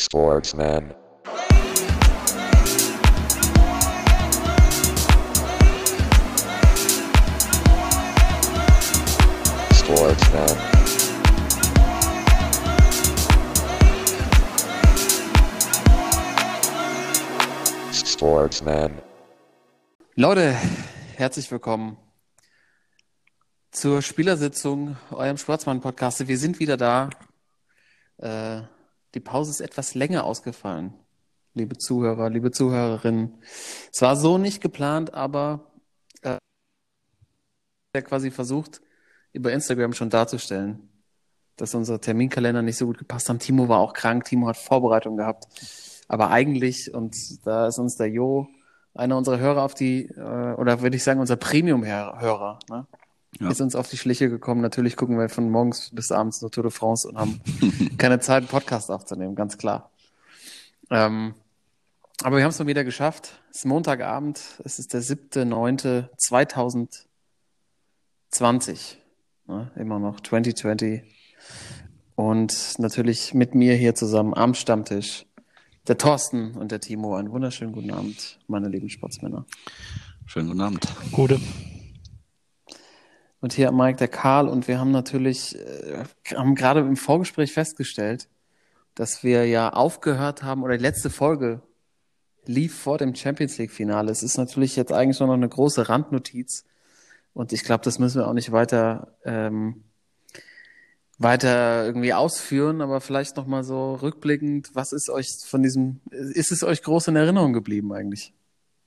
Sportsman. Sportsman. Sportsman. Leute, herzlich willkommen zur Spielersitzung, eurem Sportsmann-Podcast. Wir sind wieder da. Äh, die Pause ist etwas länger ausgefallen, liebe Zuhörer, liebe Zuhörerinnen. Es war so nicht geplant, aber äh, ja quasi versucht, über Instagram schon darzustellen, dass unsere Terminkalender nicht so gut gepasst haben. Timo war auch krank, Timo hat Vorbereitung gehabt. Aber eigentlich, und da ist uns der Jo, einer unserer Hörer auf die, äh, oder würde ich sagen, unser Premium-Hörer, ne? Ja. ist uns auf die Schliche gekommen. Natürlich gucken wir von morgens bis abends nur Tour de France und haben keine Zeit, einen Podcast aufzunehmen, ganz klar. Ähm, aber wir haben es mal wieder geschafft. Es ist Montagabend, es ist der 7.9.2020. Ne? Immer noch 2020. Und natürlich mit mir hier zusammen am Stammtisch der Thorsten und der Timo. Einen wunderschönen guten Abend, meine lieben Sportsmänner. Schönen guten Abend. Gute. Und hier Mike, der Karl. Und wir haben natürlich, äh, haben gerade im Vorgespräch festgestellt, dass wir ja aufgehört haben, oder die letzte Folge lief vor dem Champions League-Finale. Es ist natürlich jetzt eigentlich nur noch eine große Randnotiz. Und ich glaube, das müssen wir auch nicht weiter, ähm, weiter irgendwie ausführen, aber vielleicht nochmal so rückblickend, was ist euch von diesem, ist es euch groß in Erinnerung geblieben eigentlich?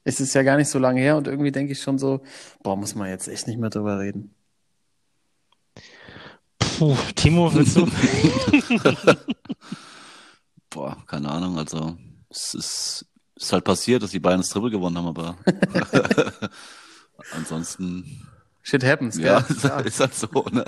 Es ist ja gar nicht so lange her und irgendwie denke ich schon so, boah, muss man jetzt echt nicht mehr drüber reden. Puh, Timo, willst du? Boah, keine Ahnung, also es ist, ist halt passiert, dass die Bayern das Triple gewonnen haben, aber ansonsten, Shit happens, gell? ja, ist, ist halt so, ne?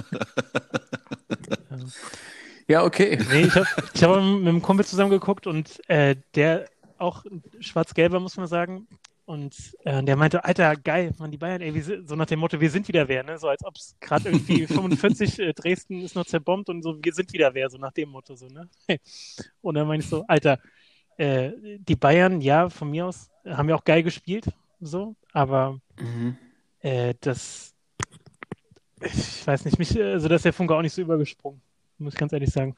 Ja, okay. nee, ich habe ich hab mit einem Kumpel zusammen geguckt und äh, der auch schwarz-gelber, muss man sagen. Und äh, der meinte, Alter, geil, man, die Bayern, ey, wir so nach dem Motto, wir sind wieder wer, ne? So als ob es gerade irgendwie 45, äh, Dresden ist noch zerbombt und so, wir sind wieder wer, so nach dem Motto, so, ne? Und dann meinte ich so, Alter, äh, die Bayern, ja, von mir aus, haben ja auch geil gespielt, so, aber Mhm. äh, das, ich weiß nicht, mich, also da ist der Funke auch nicht so übergesprungen, muss ich ganz ehrlich sagen.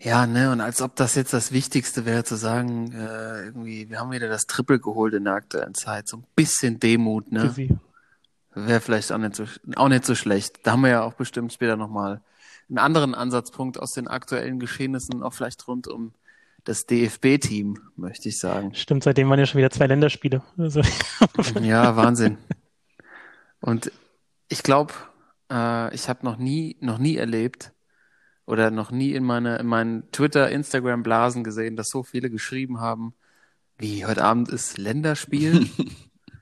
Ja, ne, und als ob das jetzt das Wichtigste wäre, zu sagen, äh, irgendwie, wir haben wieder das Triple geholt in der aktuellen Zeit. So ein bisschen Demut, ne? Wäre vielleicht auch nicht so, auch nicht so schlecht. Da haben wir ja auch bestimmt später nochmal einen anderen Ansatzpunkt aus den aktuellen Geschehnissen, auch vielleicht rund um das DFB-Team, möchte ich sagen. Stimmt, seitdem waren ja schon wieder zwei Länderspiele. Also, Ja, Wahnsinn. Und ich glaube, äh, ich habe noch nie, noch nie erlebt oder noch nie in meine, in meinen Twitter, Instagram Blasen gesehen, dass so viele geschrieben haben, wie heute Abend ist Länderspiel.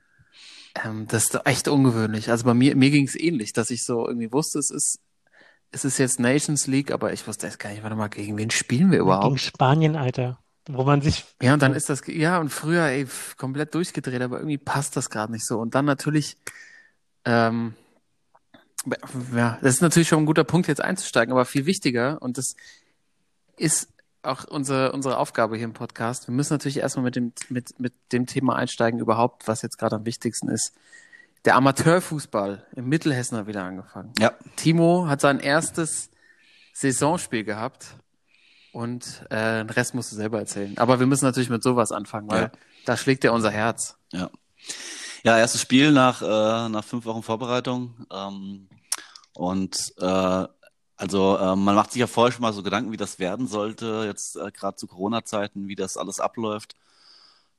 ähm, das ist echt ungewöhnlich. Also bei mir, mir ging es ähnlich, dass ich so irgendwie wusste, es ist, es ist jetzt Nations League, aber ich wusste jetzt gar nicht, warte mal, gegen wen spielen wir gegen überhaupt? Spanien, Alter. Wo man sich, Ja, und dann ist das, ja, und früher, ey, komplett durchgedreht, aber irgendwie passt das gerade nicht so. Und dann natürlich, ähm, ja, das ist natürlich schon ein guter Punkt, jetzt einzusteigen, aber viel wichtiger, und das ist auch unsere, unsere Aufgabe hier im Podcast. Wir müssen natürlich erstmal mit dem, mit, mit dem Thema einsteigen, überhaupt, was jetzt gerade am wichtigsten ist. Der Amateurfußball im Mittelhessen hat wieder angefangen. Ja, Timo hat sein erstes Saisonspiel gehabt und äh, den Rest musst du selber erzählen. Aber wir müssen natürlich mit sowas anfangen, weil Ja. da schlägt ja unser Herz. ja. Ja, erstes Spiel nach, äh, nach fünf Wochen Vorbereitung. Ähm, und äh, also äh, man macht sich ja vorher schon mal so Gedanken, wie das werden sollte, jetzt äh, gerade zu Corona-Zeiten, wie das alles abläuft.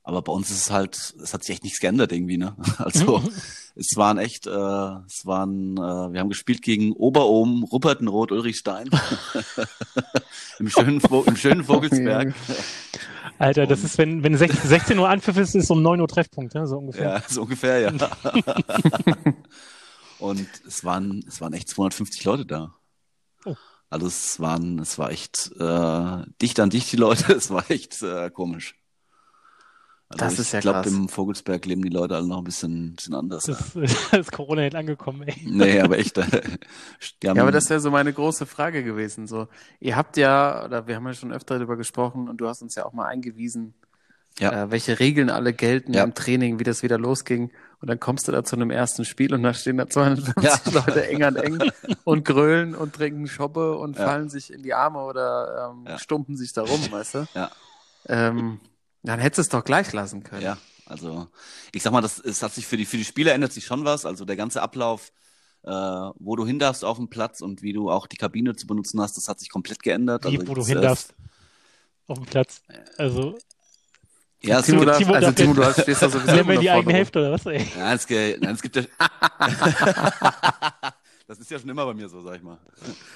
Aber bei uns ist es halt, es hat sich echt nichts geändert irgendwie, ne? Also es waren echt, äh, es waren, äh, wir haben gespielt gegen Oberohm, Ruppertenroth, Ulrichstein. Im schönen, Vo im schönen Vogelsberg. Alter, das ist, wenn, wenn 16, 16 Uhr Anpfiff ist, ist um 9 Uhr Treffpunkt, ne? so ungefähr. Ja, so ungefähr, ja. Und es waren, es waren echt 250 Leute da. Oh. Also es waren, es war echt äh, dicht an dicht die Leute, es war echt äh, komisch. Also Das ich ist ja glaube, krass. im Vogelsberg leben die Leute alle noch ein bisschen, bisschen anders. Das Ja. ist, das ist Corona nicht angekommen, ey. Nee, aber echt. äh, Die haben, Ja, aber das wäre so meine große Frage gewesen. So, ihr habt ja, oder wir haben ja schon öfter darüber gesprochen und du hast uns ja auch mal eingewiesen, Ja. äh, welche Regeln alle gelten Ja. im Training, wie das wieder losging. Und dann kommst du da zu einem ersten Spiel und da stehen da 250 Ja. Leute eng an eng und grölen und trinken Schoppe und Ja. fallen sich in die Arme oder ähm, Ja. stumpen sich da rum, weißt du? Ja. Ähm, dann hättest du es doch gleich lassen können. Ja, also ich sag mal, das, es hat sich für die, für die Spieler ändert sich schon was. Also der ganze Ablauf, äh, wo du hin darfst auf dem Platz und wie du auch die Kabine zu benutzen hast, das hat sich komplett geändert. Wie, also, wo du jetzt, hin darfst. Auf dem Platz. Also, Ja, es Timo, gibt, Timo also Timo, du hast, stehst da sowieso immer die eigene. Hälfte oder was, ey? nein, es, nein, es gibt ja. das ist ja schon immer bei mir so, sag ich mal.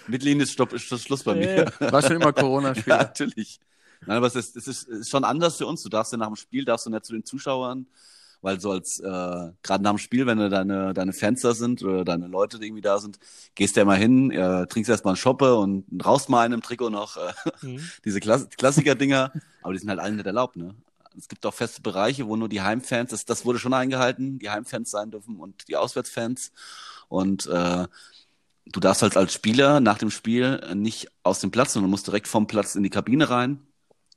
Mittellinie ist, Stopp, ist Schluss bei mir. Ja, War schon immer Ja, Corona-Spieler. natürlich. Nein, aber es ist, es ist, schon anders für uns. Du darfst ja nach dem Spiel, darfst du nicht zu den Zuschauern, weil so als, äh, gerade nach dem Spiel, wenn du deine, deine Fans da sind oder deine Leute, die irgendwie da sind, gehst du ja mal hin, äh, trinkst erstmal einen Shoppe und rauchst mal einen im Trikot noch, äh, Mhm. diese Klass Klassiker-Dinger, aber die sind halt allen nicht erlaubt, ne? Es gibt auch feste Bereiche, wo nur die Heimfans, das, das wurde schon eingehalten, die Heimfans sein dürfen und die Auswärtsfans. Und äh, du darfst halt als Spieler nach dem Spiel nicht aus dem Platz, sondern musst direkt vom Platz in die Kabine rein.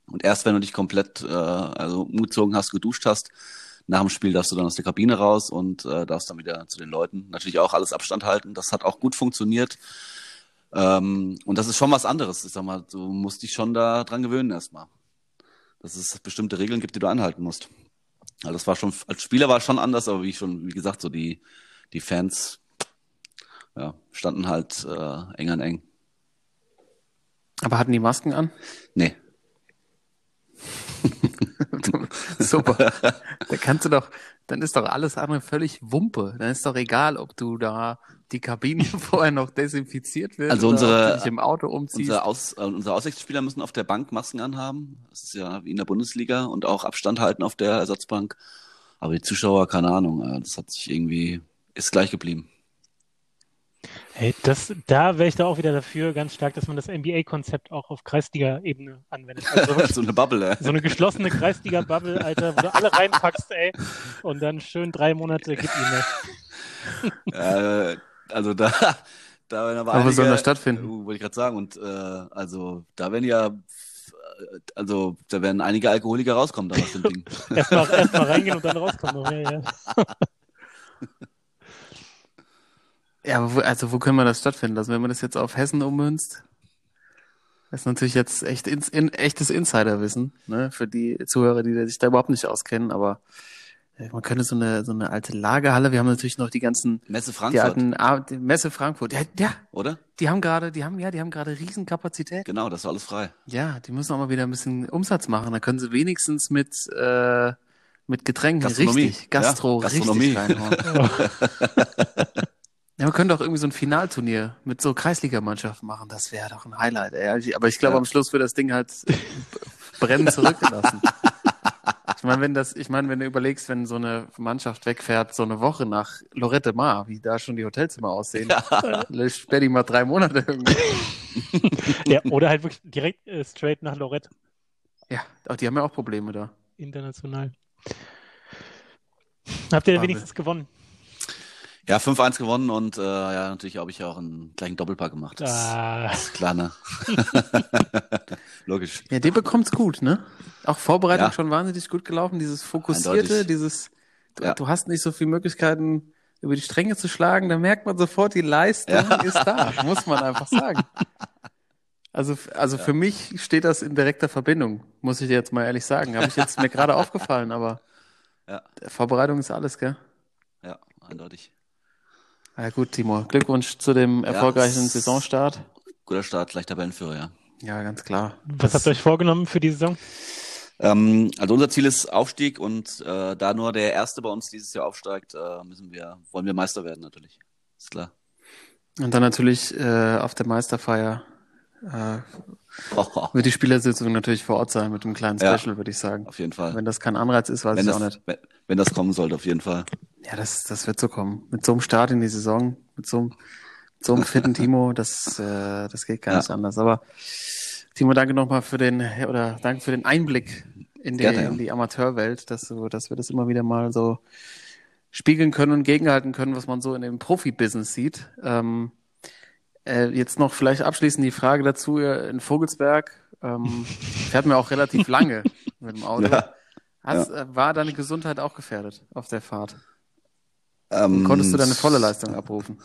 Und erst wenn du dich komplett äh, also umgezogen hast, geduscht hast, nach dem Spiel darfst du dann aus der Kabine raus und äh, darfst dann wieder zu den Leuten. Natürlich auch alles Abstand halten. Das hat auch gut funktioniert. Ähm, und das ist schon was anderes. Ich sag mal, du musst dich schon da dran gewöhnen erstmal. Dass es bestimmte Regeln gibt, die du einhalten musst. Also das war schon, als Spieler war es schon anders, aber wie schon, wie gesagt, so die, die Fans, ja, standen halt äh, eng an eng. Aber hatten die Masken an? Nee. Super. Da kannst du doch, dann ist doch alles andere völlig Wumpe. Dann ist doch egal, ob du da die Kabine vorher noch desinfiziert wird Also unsere- ob du dich im Auto umziehst. Unsere, Aus, äh, unsere Auswechselspieler müssen auf der Bank Masken anhaben. Das ist ja wie in der Bundesliga und auch Abstand halten auf der Ersatzbank. Aber die Zuschauer, keine Ahnung, äh, das hat sich irgendwie, ist gleich geblieben. Hey, das, da wäre ich da auch wieder dafür ganz stark, dass man das NBA-Konzept auch auf Kreisliga-Ebene anwendet. Also so eine Bubble, ey. so eine geschlossene Kreisliga-Bubble, Alter, wo du alle reinpackst, ey, und dann schön drei Monate gib ihm? Äh, also da, da werden aber, Aber wo soll einige- das stattfinden? Uh, wollte ich gerade sagen. Und äh, also da werden ja, äh, also da werden einige Alkoholiker rauskommen dann aus dem Ding. Erstmal erst mal reingehen und dann rauskommen. Ja, ja. Ja, aber wo, also wo können wir das stattfinden lassen? Wenn man das jetzt auf Hessen ummünzt, das ist natürlich jetzt echt ins, in, echtes Insiderwissen, ne, für die Zuhörer, die sich da überhaupt nicht auskennen, aber äh, man könnte so eine, so eine alte Lagerhalle, wir haben natürlich noch die ganzen, Messe die Frankfurt, alten, die Messe Frankfurt, ja, ja, oder? die haben gerade, die haben, ja, die haben gerade Riesenkapazität. Genau, das ist alles frei. Ja, die müssen auch mal wieder ein bisschen Umsatz machen, dann können sie wenigstens mit, äh, mit Getränken Gastronomie. richtig, Gastro, Ja, Gastronomie. richtig reinhauen. Ja, wir können doch irgendwie so ein Finalturnier mit so Kreisligamannschaften machen. Das wäre doch ein Highlight, ey. Aber ich glaube, Ja. am Schluss wird das Ding halt brennen zurückgelassen. Ich meine, wenn das, ich meine, wenn du überlegst, wenn so eine Mannschaft wegfährt, so eine Woche nach Lorette Mar, wie da schon die Hotelzimmer aussehen, sperr die mal drei Monate irgendwie. ja, oder halt wirklich direkt äh, straight nach Lorette, Ja, auch die haben ja auch Probleme da. international. Habt ihr denn wenigstens gewonnen? Ja, 5-1 gewonnen und äh, ja, natürlich habe ich auch einen gleichen Doppelpack gemacht. Das Ah, ist klar, ne? Logisch. Ja, der bekommt's gut, ne? Auch Vorbereitung Ja. schon wahnsinnig gut gelaufen, dieses Fokussierte, Eindeutig. dieses, du, Ja. du hast nicht so viele Möglichkeiten, über die Stränge zu schlagen, da merkt man sofort, die Leistung ist da, muss man einfach sagen. Also, also für mich steht das in direkter Verbindung, muss ich dir jetzt mal ehrlich sagen. Habe ich jetzt mir gerade aufgefallen, aber Ja. Vorbereitung ist alles, gell? Ja, eindeutig. Ja gut, Timo, Glückwunsch zu dem erfolgreichen es- Saisonstart. Guter Start, gleich Tabellenführer, ja. Ja, ganz klar. was habt ihr euch vorgenommen für die Saison? Ähm, also unser Ziel ist Aufstieg und äh, da nur der Erste bei uns dieses Jahr aufsteigt, äh, müssen wir, wollen wir Meister werden natürlich. Ist klar. Und dann natürlich äh, auf der Meisterfeier äh, Oh, wird die Spielersitzung natürlich vor Ort sein mit einem kleinen Ja. Special, würde ich sagen. auf jeden Fall. Wenn das kein Anreiz ist, weiß wenn, ich das, auch nicht. wenn, wenn das kommen sollte, auf jeden Fall. Ja, das, das wird so kommen. Mit so einem Start in die Saison, mit so einem, mit so einem fitten Timo, das, äh, das geht gar Ja. nicht anders. Aber Timo, danke nochmal für den, oder danke für den Einblick in die, Gerne, ja. in die Amateurwelt, dass, so, dass wir das immer wieder mal so spiegeln können und gegenhalten können, was man so in dem Profibusiness sieht. Ähm, äh, jetzt noch vielleicht abschließend die Frage dazu, ihr in Vogelsberg, ähm, fährt mir auch relativ lange mit dem Auto. Ja. Hast, äh, war deine Gesundheit auch gefährdet auf der Fahrt? Ähm, Konntest du deine volle Leistung abrufen?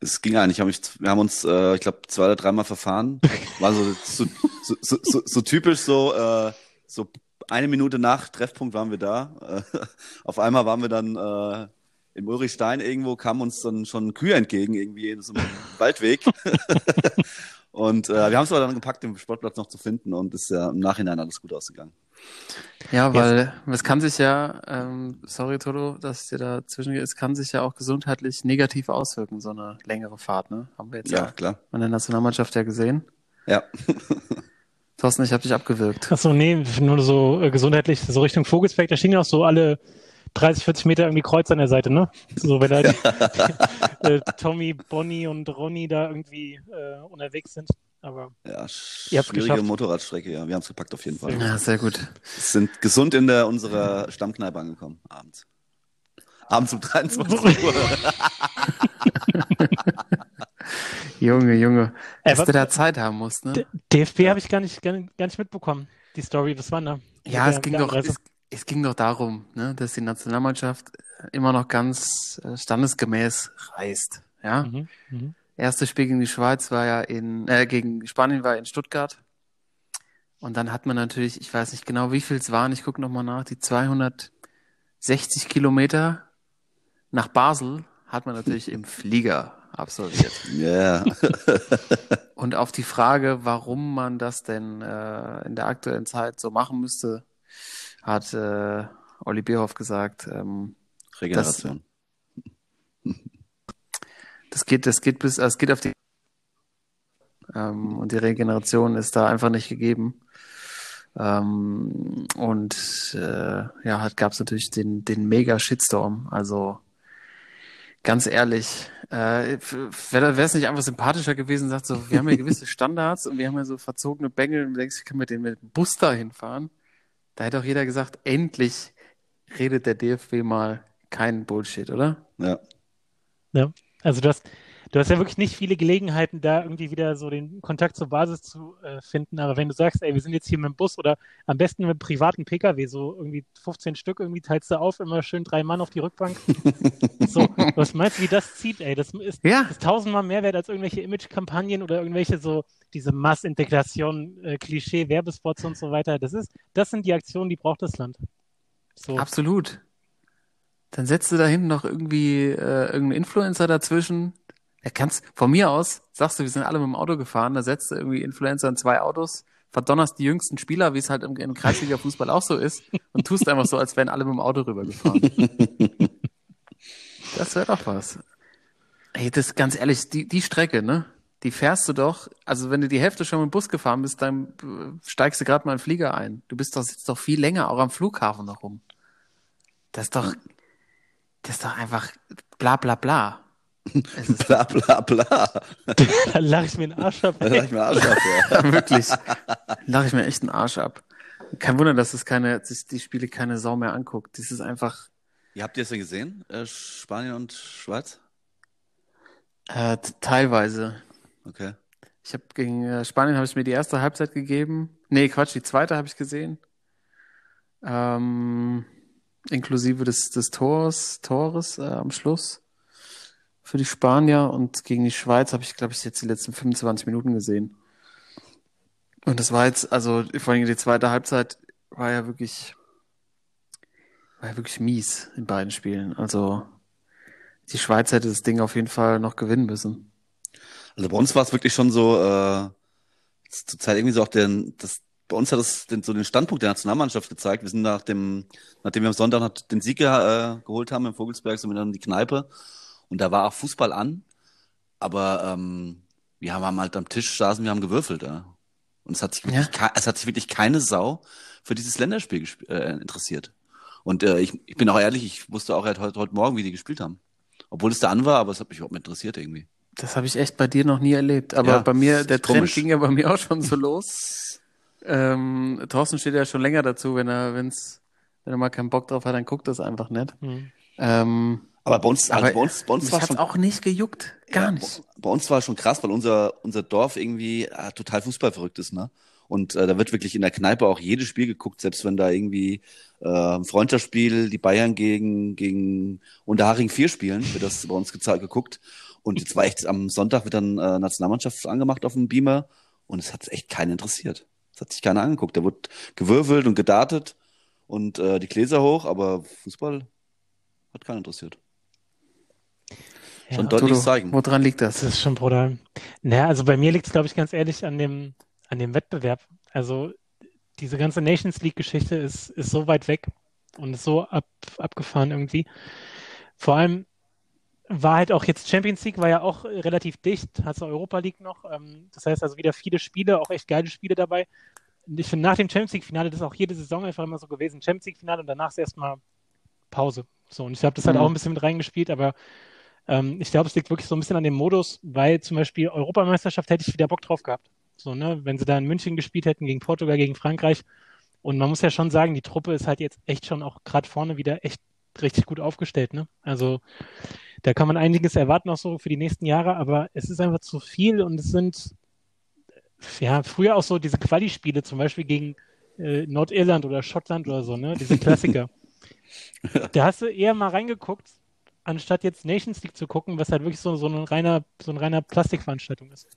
Es ging eigentlich. Ich hab mich, wir haben uns, äh, ich glaube, zwei oder dreimal verfahren. War so, so, so, so, so, so typisch so, äh, so eine Minute nach Treffpunkt waren wir da. Äh, auf einmal waren wir dann äh, im Ulrichstein irgendwo, kamen uns dann schon Kühe entgegen, irgendwie in so einem Waldweg. Und äh, wir haben es aber dann gepackt, den Sportplatz noch zu finden und ist ja im Nachhinein alles gut ausgegangen. Ja, weil es kann sich ja, ähm, sorry Toto, dass ich dir dazwischen, es kann sich ja auch gesundheitlich negativ auswirken, so eine längere Fahrt, ne? Haben wir jetzt Ja, ja, klar. an der Nationalmannschaft ja gesehen. Ja. Thorsten, ich habe dich abgewürgt. Achso, nee, nur so äh, gesundheitlich, so Richtung Vogelsberg, da stehen ja auch so alle 30, 40 Meter irgendwie Kreuz an der Seite, ne? So, wenn da die, äh, Tommy, Bonnie und Ronny da irgendwie äh, unterwegs sind. Aber Ja, schwierige geschafft. Motorradstrecke, ja. Wir haben es gepackt auf jeden Fall. Ja, sehr gut. Sind gesund in der unserer Stammkneipe angekommen, abends. Abends um 23 Uhr. Junge, Junge, Äh, dass was- du da Zeit haben musst, ne? D- DFB habe ich gar nicht, gar, nicht- gar nicht mitbekommen, die Story. Was war denn da? Ja, Mit es ging doch, es, es ging doch darum, ne, dass die Nationalmannschaft immer noch ganz äh, standesgemäß reist. Ja, Mhm, mhm. Erstes Spiel gegen die Schweiz war ja in, äh, gegen Spanien war in Stuttgart. Und dann hat man natürlich, ich weiß nicht genau, wie viel es waren, ich gucke nochmal nach, die 260 Kilometer nach Basel hat man natürlich im Flieger absolviert. Ja. Und auf die Frage, warum man das denn äh, in der aktuellen Zeit so machen müsste, hat äh, Olli Bierhoff gesagt, ähm, Regeneration. das geht, das geht bis, es geht auf die ähm, und die Regeneration ist da einfach nicht gegeben. Ähm, und äh, ja, hat gab es natürlich den den Mega Shitstorm. Also ganz ehrlich, äh, wäre es nicht einfach sympathischer gewesen, sagt so, wir haben ja gewisse Standards und wir haben ja so verzogene Bengel und du denkst, ich kann mit dem Bus da hinfahren. Da hätte auch jeder gesagt, endlich redet der DFB mal keinen Bullshit, oder? Ja. Also du hast, du hast ja wirklich nicht viele Gelegenheiten, da irgendwie wieder so den Kontakt zur Basis zu äh, finden. Aber wenn du sagst, ey, wir sind jetzt hier mit dem Bus oder am besten mit einem privaten Pkw, so irgendwie 15 Stück, irgendwie teilst du auf, immer schön drei Mann auf die Rückbank. so, was meinst du, wie das zieht, ey? Das ist, Ja. ist tausendmal mehr wert als irgendwelche Image-Kampagnen oder irgendwelche so, diese Massintegration, äh, Klischee, Werbespots und so weiter. Das ist, das sind die Aktionen, die braucht das Land. So. Absolut. Dann setzt du da hinten noch irgendwie äh, irgendeinen Influencer dazwischen. Er kannst von mir aus, sagst du, wir sind alle mit dem Auto gefahren, da setzt du irgendwie Influencer in zwei Autos, verdonnerst die jüngsten Spieler, wie es halt im, im Kreisliga-Fußball auch so ist, und tust einfach so, als wären alle mit dem Auto rübergefahren. das wäre doch was. Ey, das ist ganz ehrlich, die, die Strecke, ne? Die fährst du doch, also wenn du die Hälfte schon mit dem Bus gefahren bist, dann äh, steigst du gerade mal in den Flieger ein. Du bist doch, sitzt doch viel länger auch am Flughafen noch rum. Das ist doch, das ist doch einfach bla bla bla. Bla bla bla. da lach ich mir den Arsch ab. Da sag ich mir Arsch ab, ja. wirklich, lach ich mir echt einen Arsch ab. Kein Wunder, dass es keine, sich die Spiele keine Sau mehr anguckt. Das ist einfach Ihr habt ihr es denn gesehen? Äh, Spanien und Schweiz? äh, teilweise. Okay. Ich habe gegen äh, Spanien habe ich mir die erste Halbzeit gegeben. Nee, Quatsch, die zweite habe ich gesehen. Ähm, inklusive des, des Tors, Tores äh, am Schluss für die Spanier und gegen die Schweiz habe ich, glaube ich, jetzt die letzten 25 Minuten gesehen. Und das war jetzt, also vor allem die zweite Halbzeit war ja wirklich, war ja wirklich mies in beiden Spielen. Also die Schweiz hätte das Ding auf jeden Fall noch gewinnen müssen. Also bei uns war es wirklich schon so, äh, zur Zeit irgendwie so auch den, das, bei uns hat es den, so den Standpunkt der Nationalmannschaft gezeigt. Wir sind nach dem, nachdem wir am Sonntag den Sieg äh, geholt haben im Vogelsberg, sind wir dann in die Kneipe und da war auch Fußball an, aber ähm, wir haben halt am Tisch saßen, wir haben gewürfelt, ja. Und es hat sich wirklich, Ja. es hat sich wirklich keine Sau für dieses Länderspiel äh, interessiert. Und äh, ich, ich bin auch ehrlich, ich wusste auch erst heute, heute Morgen, wie die gespielt haben. Obwohl es da an war, aber es hat mich überhaupt nicht interessiert irgendwie. Das habe ich echt bei dir noch nie erlebt. Aber Ja, bei mir, der Trend komisch. ging ja bei mir auch schon so los. Ähm, Thorsten steht ja schon länger dazu, wenn er, wenn's, wenn er mal keinen Bock drauf hat, dann guckt das einfach nicht. Hm. Ähm, Aber bei uns, also bei uns, bei uns war schon auch nicht gejuckt. Gar Ja, nicht. Bei, uns war es schon krass, weil unser, unser Dorf irgendwie äh, total fußballverrückt ist, ne? Und äh, da wird wirklich in der Kneipe auch jedes Spiel geguckt, selbst wenn da irgendwie äh, ein Freundschaftsspiel, die Bayern gegen, gegen Unterhaching 4 spielen, wird das bei uns gezeigt, geguckt. Und jetzt war echt am Sonntag wird dann äh, Nationalmannschaft angemacht auf dem Beamer und es hat echt keinen interessiert. Es hat sich keiner angeguckt. Da wurde gewürfelt und gedartet und äh, die Gläser hoch, aber Fußball hat keinen interessiert. Ja, Schon deutlich Dodo, zeigen. woran liegt Das das? ist schon brutal. Naja, also bei mir liegt es, glaube ich, ganz ehrlich an dem, an dem Wettbewerb. Also diese ganze Nations League-Geschichte ist, ist so weit weg und ist so ab, abgefahren irgendwie. Vor allem war halt auch jetzt Champions League, war ja auch relativ dicht, hast du Europa League noch. Ähm, das heißt also wieder viele Spiele, auch echt geile Spiele dabei. Ich finde nach dem Champions League-Finale, das ist auch jede Saison einfach immer so gewesen, Champions League-Finale und danach ist erstmal Pause. So, und ich glaube, das hat Mhm. auch ein bisschen mit reingespielt, aber ähm, ich glaube, es liegt wirklich so ein bisschen an dem Modus, weil zum Beispiel Europameisterschaft hätte ich wieder Bock drauf gehabt. So, ne, wenn sie da in München gespielt hätten gegen Portugal, gegen Frankreich. Und man muss ja schon sagen, die Truppe ist halt jetzt echt schon auch gerade vorne wieder echt richtig gut aufgestellt, ne? Also da kann man einiges erwarten auch so für die nächsten Jahre, aber es ist einfach zu viel und es sind ja früher auch so diese Quali-Spiele, zum Beispiel gegen äh, Nordirland oder Schottland oder so, ne? Diese Klassiker. Da hast du eher mal reingeguckt, anstatt jetzt Nations League zu gucken, was halt wirklich so, so ein reiner, so ein reiner Plastikveranstaltung ist.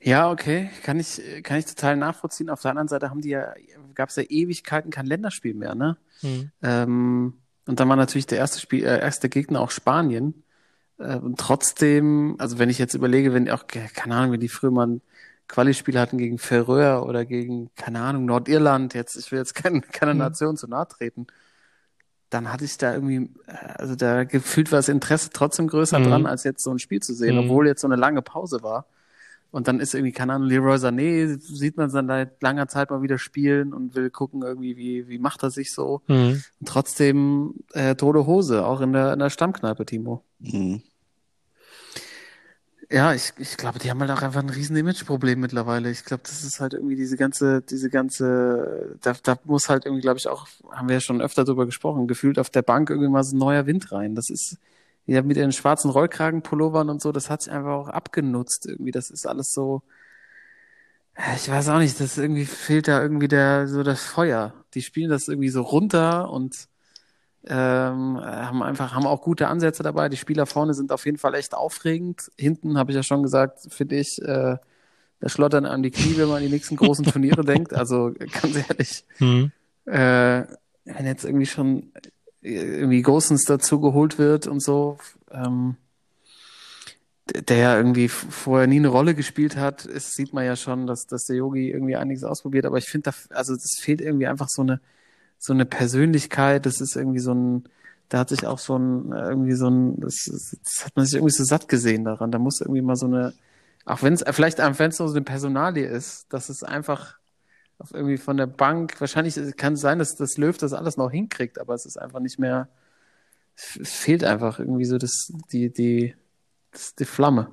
Ja, okay, kann ich, kann ich total nachvollziehen. Auf der anderen Seite haben die ja, gab es ja Ewigkeiten kein Länderspiel mehr, ne? Hm. Ähm, und dann war natürlich der erste Spiel, äh, erste Gegner auch Spanien. Äh, und trotzdem, also wenn ich jetzt überlege, wenn die auch, keine Ahnung, wenn die früher mal ein Quali-Spiel hatten gegen Färöer oder gegen, keine Ahnung, Nordirland, jetzt, ich will jetzt kein, keiner Mhm. Nation zu nahe treten, dann hatte ich da irgendwie, äh, also da gefühlt war das Interesse trotzdem größer Mhm. dran, als jetzt so ein Spiel zu sehen, Mhm. obwohl jetzt so eine lange Pause war. Und dann ist irgendwie, keine Ahnung, Leroy Sané, sieht man dann seit langer Zeit mal wieder spielen und will gucken irgendwie, wie, wie macht er sich so. Hm. Und trotzdem äh, tote Hose, auch in der, in der Stammkneipe, Timo. Mhm. Ja, ich, ich glaube, die haben halt auch einfach ein riesen Imageproblem mittlerweile. Ich glaube, das ist halt irgendwie diese ganze, diese ganze, da, da muss halt irgendwie, glaube ich, auch, haben wir ja schon öfter drüber gesprochen, gefühlt auf der Bank irgendwie mal so ein neuer Wind rein. Das ist, ja, mit ihren schwarzen Rollkragenpullovern und so, das hat sich einfach auch abgenutzt irgendwie. Das ist alles so, ich weiß auch nicht, das irgendwie fehlt da irgendwie der, so das Feuer. Die spielen das irgendwie so runter und ähm, haben einfach, haben auch gute Ansätze dabei. Die Spieler vorne sind auf jeden Fall echt aufregend. Hinten habe ich ja schon gesagt, finde ich, äh, da schlottern an die Knie, wenn man an die nächsten großen Turniere denkt. Also ganz ehrlich, Hm. äh, wenn jetzt irgendwie schon irgendwie Gosens dazu geholt wird und so, ähm, der ja irgendwie vorher nie eine Rolle gespielt hat, ist, sieht man ja schon, dass, dass der Yogi irgendwie einiges ausprobiert. Aber ich finde, also das fehlt irgendwie einfach so eine, so eine Persönlichkeit. Das ist irgendwie so ein, da hat sich auch so ein, irgendwie so ein, das, das hat man sich irgendwie so satt gesehen daran. Da muss irgendwie mal so eine, auch wenn es, vielleicht, es nur so eine Personalie ist, dass es einfach irgendwie von der Bank, wahrscheinlich kann es sein, dass das Löw das alles noch hinkriegt, aber es ist einfach nicht mehr, es fehlt einfach irgendwie so das, die, die, das, die Flamme.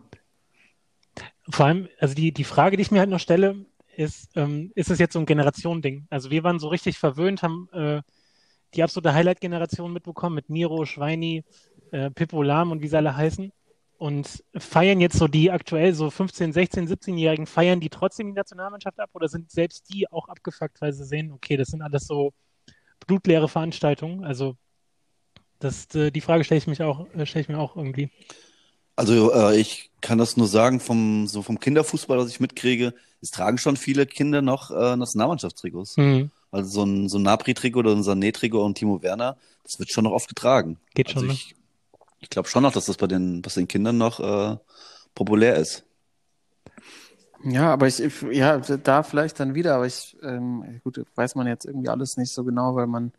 Vor allem, also die, die Frage, die ich mir halt noch stelle, ist, ähm, ist es jetzt so ein Generationending? Also wir waren so richtig verwöhnt, haben äh, die absolute Highlight-Generation mitbekommen mit Miro, Schweini, äh, Pippo Lahm und wie sie alle heißen. Und feiern jetzt so die aktuell so 15, 16, 17-Jährigen, feiern die trotzdem die Nationalmannschaft ab oder sind selbst die auch abgefuckt, weil sie sehen, okay, das sind alles so blutleere Veranstaltungen? Also das, äh, die Frage stelle ich mich auch, äh, stelle ich mir auch irgendwie. Also äh, ich kann das nur sagen, vom, so vom Kinderfußball, was ich mitkriege, es tragen schon viele Kinder noch äh, Nationalmannschaftstrikots. Hm, Also so ein, so ein Napri-Trikot oder ein Sané-Trikot und Timo Werner, das wird schon noch oft getragen. geht Also schon, ne? ich, ich glaube schon noch, dass das bei den, bei den Kindern noch äh, populär ist. Ja, aber ich, ich- ja, da vielleicht dann wieder, aber ich, ähm, gut, weiß man jetzt irgendwie alles nicht so genau, weil man,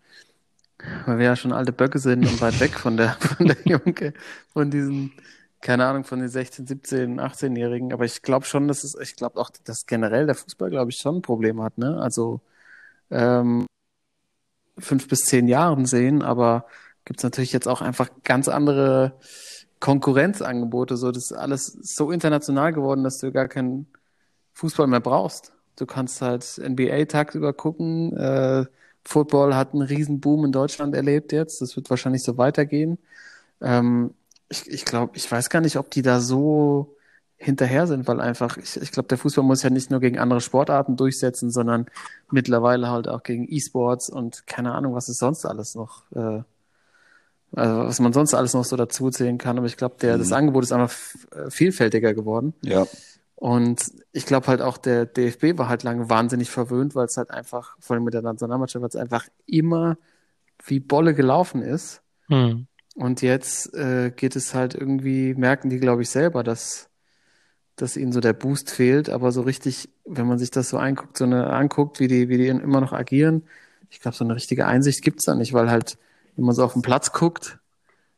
weil wir ja schon alte Böcke sind und weit weg von der, von der Junge, von diesen, keine Ahnung, von den 16, 17, 18-Jährigen. Aber ich glaube schon, dass es, ich glaube auch, dass generell der Fußball, glaube ich, schon ein Problem hat, ne? Also, ähm, fünf bis zehn Jahren sehen, aber gibt's natürlich jetzt auch einfach ganz andere Konkurrenzangebote. So, das ist alles so international geworden, dass du gar keinen Fußball mehr brauchst. Du kannst halt NBA tagsüber gucken. Äh, Football hat einen riesen Boom in Deutschland erlebt jetzt. Das wird wahrscheinlich so weitergehen. Ähm, ich ich glaube, ich weiß gar nicht, ob die da so hinterher sind, weil einfach, ich, ich glaube, der Fußball muss ja nicht nur gegen andere Sportarten durchsetzen, sondern mittlerweile halt auch gegen E-Sports und keine Ahnung, was es sonst alles noch, äh, also was man sonst alles noch so dazu zählen kann. Aber ich glaube, der, das Mhm. Angebot ist einfach äh, vielfältiger geworden. Ja. Und ich glaube halt auch, der DFB war halt lange wahnsinnig verwöhnt, weil es halt einfach, vor allem mit der Nationalmannschaft, weil es einfach immer wie Bolle gelaufen ist. Hm. Und jetzt äh, geht es halt irgendwie, merken die, glaube ich, selber, dass, dass ihnen so der Boost fehlt. Aber so richtig, wenn man sich das so anguckt, so eine anguckt, wie die, wie die immer noch agieren, ich glaube, so eine richtige Einsicht gibt's da nicht, weil halt, wenn man so auf den Platz guckt,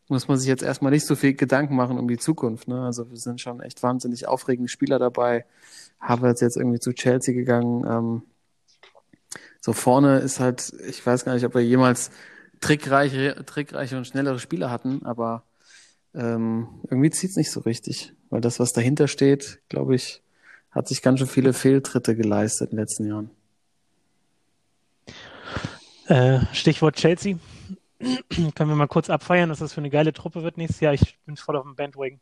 muss man sich jetzt erstmal nicht so viel Gedanken machen um die Zukunft. Ne? Also wir sind schon echt wahnsinnig aufregende Spieler dabei. Havertz jetzt irgendwie zu Chelsea gegangen. Ähm, so vorne ist halt, ich weiß gar nicht, ob wir jemals trickreiche, trickreiche und schnellere Spieler hatten, aber ähm, irgendwie zieht's nicht so richtig. Weil das, was dahinter steht, glaube ich, hat sich ganz schön viele Fehltritte geleistet in den letzten Jahren. Äh, Stichwort Chelsea. Können wir mal kurz abfeiern, dass das für eine geile Truppe wird nächstes Jahr? Ich bin voll auf dem Bandwagon.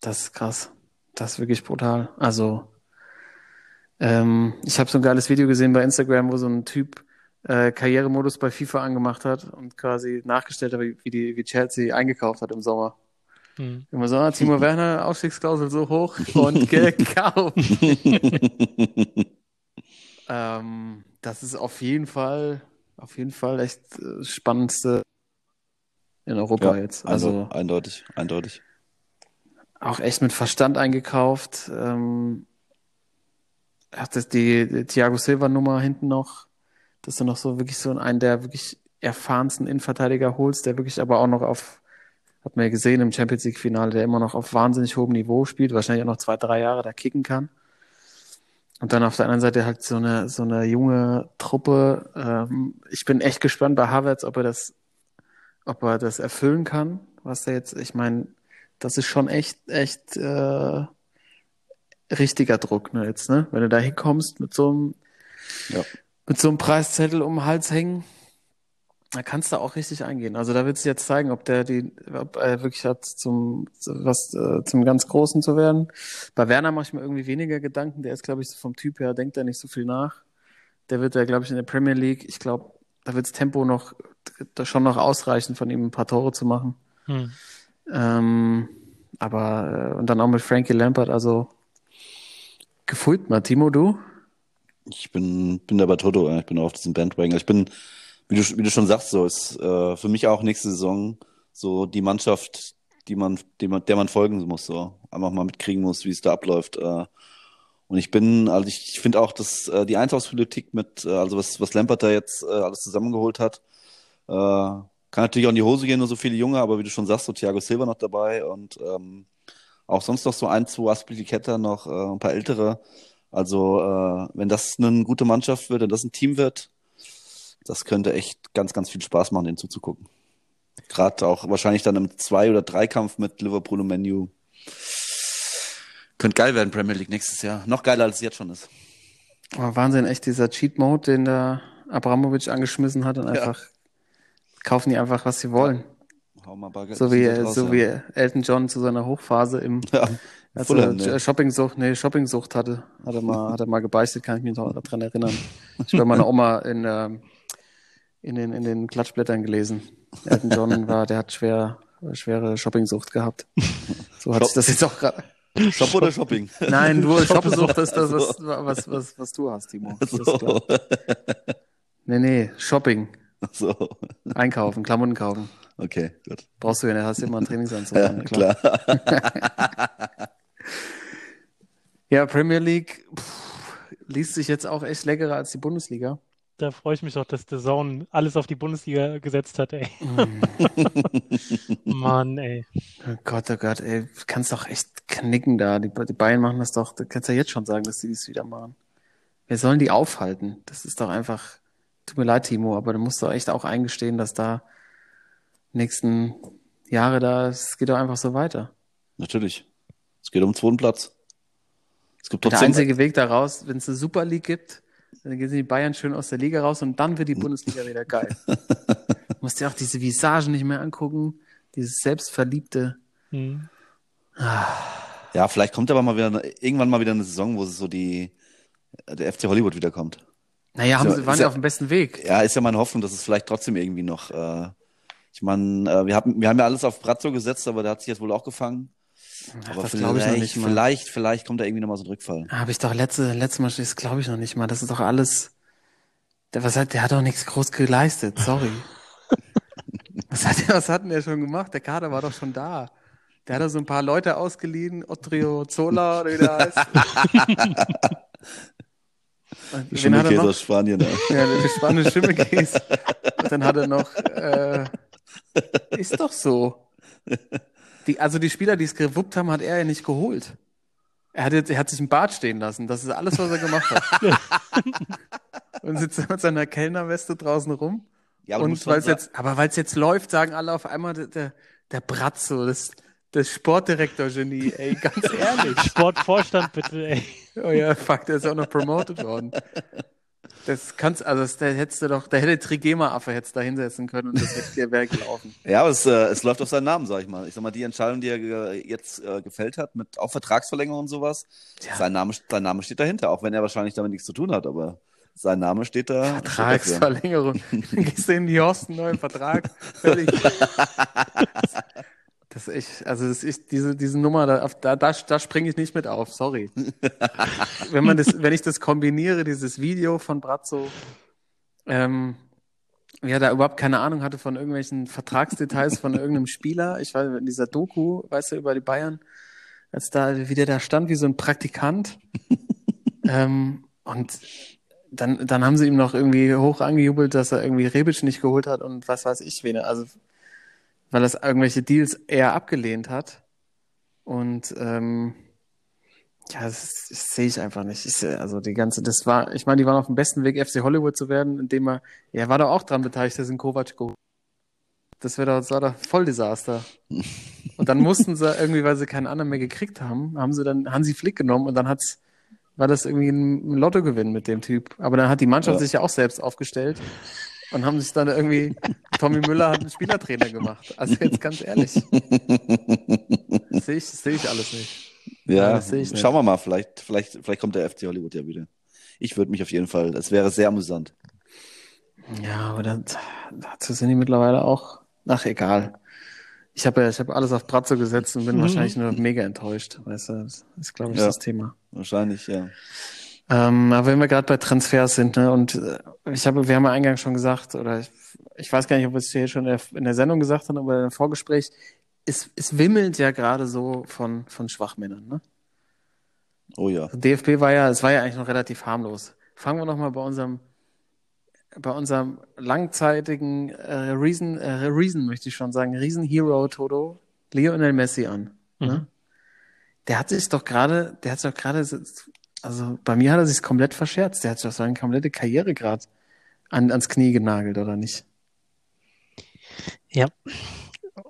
Das ist krass. Das ist wirklich brutal. Also, ähm, ich habe so ein geiles Video gesehen bei Instagram, wo so ein Typ äh, Karrieremodus bei FIFA angemacht hat und quasi nachgestellt hat, wie, wie, die, wie Chelsea eingekauft hat im Sommer. Hm. Immer so, ah, Timo Werner, Ausstiegsklausel so hoch und gekauft. ähm, das ist auf jeden Fall, auf jeden Fall echt äh, spannendste in Europa Ja, jetzt. also Also eindeutig, eindeutig. auch echt mit Verstand eingekauft. Ähm, hat das die, die Thiago Silva Nummer hinten noch, dass du noch so wirklich so einen der wirklich erfahrensten Innenverteidiger holst, der wirklich aber auch noch auf, hat man ja gesehen im Champions League Finale, der immer noch auf wahnsinnig hohem Niveau spielt, wahrscheinlich auch noch zwei, drei Jahre da kicken kann. Und dann auf der anderen Seite halt so eine, so eine junge Truppe. Ähm, ich bin echt gespannt bei Havertz, ob er das, ob er das erfüllen kann, was er jetzt, ich meine, das ist schon echt, echt äh, richtiger Druck, ne, jetzt, ne? Wenn du da hinkommst mit so einem, Ja. Mit so einem Preiszettel um den Hals hängen, da kannst du auch richtig eingehen. Also da wird sich jetzt zeigen, ob der die, ob er wirklich hat, zum was äh, zum ganz Großen zu werden. Bei Werner mache ich mir irgendwie weniger Gedanken. Der ist, glaube ich, so vom Typ her, denkt er nicht so viel nach. Der wird ja, glaube ich, in der Premier League, ich glaube, da wird das Tempo noch da schon noch ausreichen, von ihm ein paar Tore zu machen. Hm. Ähm, aber äh, und dann auch mit Frankie Lampard, also gefühlt mal. Timo, du? Ich bin, bin da bei Toto, ich bin auf diesem Bandwagon. Ich bin, wie du, wie du schon sagst, so ist äh, für mich auch nächste Saison so die Mannschaft, die man, die man, der man folgen muss, so einfach mal mitkriegen muss, wie es da abläuft. Äh, und ich bin, also ich, ich finde auch, dass äh, die Einkaufspolitik mit, äh, also was, was Lampard da jetzt äh, alles zusammengeholt hat, äh, kann natürlich auch in die Hose gehen, nur so viele Junge, aber wie du schon sagst, so Thiago Silva noch dabei und ähm, auch sonst noch so ein, zwei Aspilicueta noch, äh, ein paar ältere. Also, äh, wenn das eine gute Mannschaft wird, wenn das ein Team wird, das könnte echt ganz, ganz viel Spaß machen, denen zuzugucken. Gerade auch wahrscheinlich dann im Zwei- oder Dreikampf mit Liverpool und Menu. Könnte geil werden, Premier League nächstes Jahr. Noch geiler, als es jetzt schon ist. Oh, Wahnsinn, echt dieser Cheat-Mode, den da Abramovic angeschmissen hat und einfach kaufen die einfach, was sie wollen. Hau mal Bargeld So wie, raus, so ja. wie Elton John zu seiner Hochphase im Ja, als Fulham, er ne? Shoppingsucht, nee, Shoppingsucht hatte, hat er mal, hat er mal gebeichtet, kann ich mich noch daran erinnern. Ich bei meiner Oma in, ähm, in den, in den Klatschblättern gelesen. Elton John war, der hat schwer, schwere Shoppingsucht gehabt. So hat sich das jetzt auch gerade. Shop oder Shopping? Nein, du, Shoppingsucht ist das, was, was, was, was du hast, Timo. Das So. klar. Nee, nee, Shopping. so. Einkaufen, Klamotten kaufen. Okay, gut. Brauchst du ja, hast du immer einen Trainingsanzug. Ja, an, klar. Ja, Premier League pff, liest sich jetzt auch echt leckerer als die Bundesliga. Da freue ich mich doch, dass der Zone alles auf die Bundesliga gesetzt hat, ey. Mann, ey. Oh Gott, oh Gott, ey, du kannst doch echt knicken da. Die, die Bayern machen das doch, du kannst ja jetzt schon sagen, dass die dies wieder machen. Wir sollen die aufhalten. Das ist doch einfach, tut mir leid, Timo, aber du musst doch echt auch eingestehen, dass da nächsten Jahre da, es geht doch einfach so weiter. Natürlich. Es geht um den zweiten Platz. Es gibt Der trotzdem, einzige Weg daraus, wenn es eine Super League gibt, dann gehen die Bayern schön aus der Liga raus und dann wird die Bundesliga wieder geil. Du musst dir auch diese Visagen nicht mehr angucken, dieses selbstverliebte. Hm. ja, vielleicht kommt aber mal wieder, irgendwann mal wieder eine Saison, wo es so die, der FC Hollywood wiederkommt. Naja, haben sie, waren ja ja- auf dem besten Weg. Ja, ist ja meine Hoffnung, dass es vielleicht trotzdem irgendwie noch, äh, ich meine, äh, wir haben, wir haben ja alles auf Brazzo gesetzt, aber der hat sich jetzt wohl auch gefangen. Ach, Aber das glaube ich noch vielleicht, nicht mal. vielleicht, vielleicht kommt da irgendwie nochmal so ein Rückfall. Habe ich doch letzte, letztes Mal, das glaube ich noch nicht mal. Das ist doch alles. Der, was hat, der hat doch nichts groß geleistet, sorry. was hat der, was hat denn der schon gemacht? Der Kader war doch schon da. Der hat da so ein paar Leute ausgeliehen, Otrio Zola oder wie der heißt. Schimmelkäse aus Spanien. Ja. Ja, der spanische Schimmelkäse. Und dann hat er noch, äh, ist doch so. Die, also die Spieler, die es gewuppt haben, hat er ja nicht geholt. Er hat, jetzt, er hat sich ein Bart stehen lassen. Das ist alles, was er gemacht hat. Und sitzt mit seiner Kellnerweste draußen rum. Ja, aber Und weil es schon jetzt, aber weil es jetzt läuft, sagen alle auf einmal, der, der, der Bratzo, das, das Sportdirektor-Genie, ey, ganz ehrlich. Sportvorstand, bitte, ey. Oh ja, fuck, der ist auch noch promoted worden. Das kannst, also das, da hättest du doch, da hätte Trigema-Affe hättest da hinsetzen können und das hätte dir wäre gelaufen. Ja, aber es, äh, es läuft auf seinen Namen, sag ich mal. Ich sag mal, die Entscheidung, die er jetzt äh, gefällt hat, mit auch Vertragsverlängerung und sowas, Ja. sein, Name, sein Name steht dahinter, auch wenn er wahrscheinlich damit nichts zu tun hat, aber sein Name steht da. steht. Vertragsverlängerung. Dann gehst du in die Horst, einen neuen Vertrag. Völlig. Das ist echt, also das ist diese, diese Nummer, da, da, da, da springe ich nicht mit auf, sorry. wenn man das, wenn ich das kombiniere, dieses Video von Brazzo, ähm, ja, da überhaupt keine Ahnung hatte von irgendwelchen Vertragsdetails von irgendeinem Spieler. Ich weiß, in dieser Doku, weißt du, über die Bayern, als da wieder da stand wie so ein Praktikant. ähm, und dann, dann haben sie ihm noch irgendwie hoch angejubelt, dass er irgendwie Rebic nicht geholt hat und was weiß ich wen. Also, weil er irgendwelche Deals eher abgelehnt hat. Und ähm, ja, das, das sehe ich einfach nicht. Ich, also die ganze, das war, ich meine, die waren auf dem besten Weg, FC Hollywood zu werden, indem er, er war doch auch dran beteiligt, dass in Kovac geholt. Das wäre doch, das war doch voll Desaster. Und dann mussten sie irgendwie, weil sie keinen anderen mehr gekriegt haben, haben sie dann Hansi Flick genommen und dann hat's, war das irgendwie ein ein Lottogewinn mit dem Typ. Aber dann hat die Mannschaft Ja. sich ja auch selbst aufgestellt und haben sich dann irgendwie, Tommy Müller hat einen Spielertrainer gemacht. Also jetzt ganz ehrlich, das sehe ich, sehe ich alles nicht. Ja, sehe ich nicht. schauen wir mal, vielleicht, vielleicht, vielleicht kommt der FC Hollywood ja wieder. Ich würde mich auf jeden Fall, das wäre sehr amüsant. Ja, aber dann, dazu sind die mittlerweile auch, ach egal. Ich habe ja, ich habe alles auf Bratzo gesetzt und bin Mhm. wahrscheinlich nur mega enttäuscht. Weißt du, das ist, glaube ich, Ja. das Thema. Wahrscheinlich, ja. Ähm, aber wenn wir gerade bei Transfers sind, ne, und äh, ich habe, wir haben ja eingangs schon gesagt, oder ich, ich weiß gar nicht, ob wir es hier schon in der, Sendung gesagt haben, aber im Vorgespräch, es, es wimmelt ja gerade so von, von Schwachmännern, ne? Oh ja. Also DFB war ja, es war ja eigentlich noch relativ harmlos. Fangen wir noch mal bei unserem, bei unserem langzeitigen äh, Reason, äh, Reason möchte ich schon sagen, Riesen-Hero Toto, Lionel Messi an. Ne? Mhm. Der hat sich doch gerade, der hat sich doch gerade, also bei mir hat er sich komplett verscherzt. Der hat sich doch seine komplette Karriere gerade an, ans Knie genagelt, oder nicht? Ja.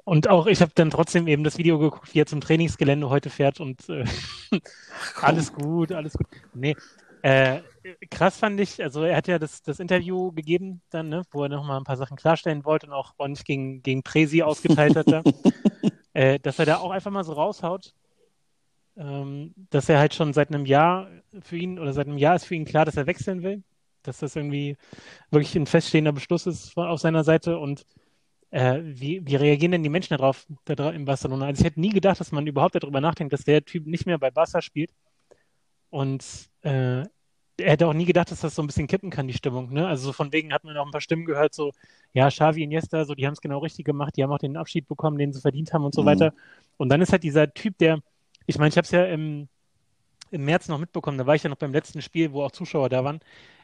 Und auch, ich habe dann trotzdem eben das Video geguckt, wie er zum Trainingsgelände heute fährt und äh, alles gut, alles gut. Nee, äh, krass fand ich, also er hat ja das, das Interview gegeben dann, ne, wo er nochmal ein paar Sachen klarstellen wollte und auch ordentlich gegen, gegen Presi ausgeteilt hat da, äh, dass er da auch einfach mal so raushaut, dass er halt schon seit einem Jahr für ihn, oder seit einem Jahr ist für ihn klar, dass er wechseln will, dass das irgendwie wirklich ein feststehender Beschluss ist auf seiner Seite und äh, wie, wie reagieren denn die Menschen darauf da in Barcelona? Also ich hätte nie gedacht, dass man überhaupt darüber nachdenkt, dass der Typ nicht mehr bei Barca spielt. Und äh, er hätte auch nie gedacht, dass das so ein bisschen kippen kann, die Stimmung. Ne? Also so von wegen hat man auch ein paar Stimmen gehört, so, ja, Xavi, Iniesta, so, die haben es genau richtig gemacht, die haben auch den Abschied bekommen, den sie verdient haben und so Mhm. weiter. Und dann ist halt dieser Typ, der, ich meine, ich habe es ja im, im März noch mitbekommen, da war ich ja noch beim letzten Spiel, wo auch Zuschauer da waren.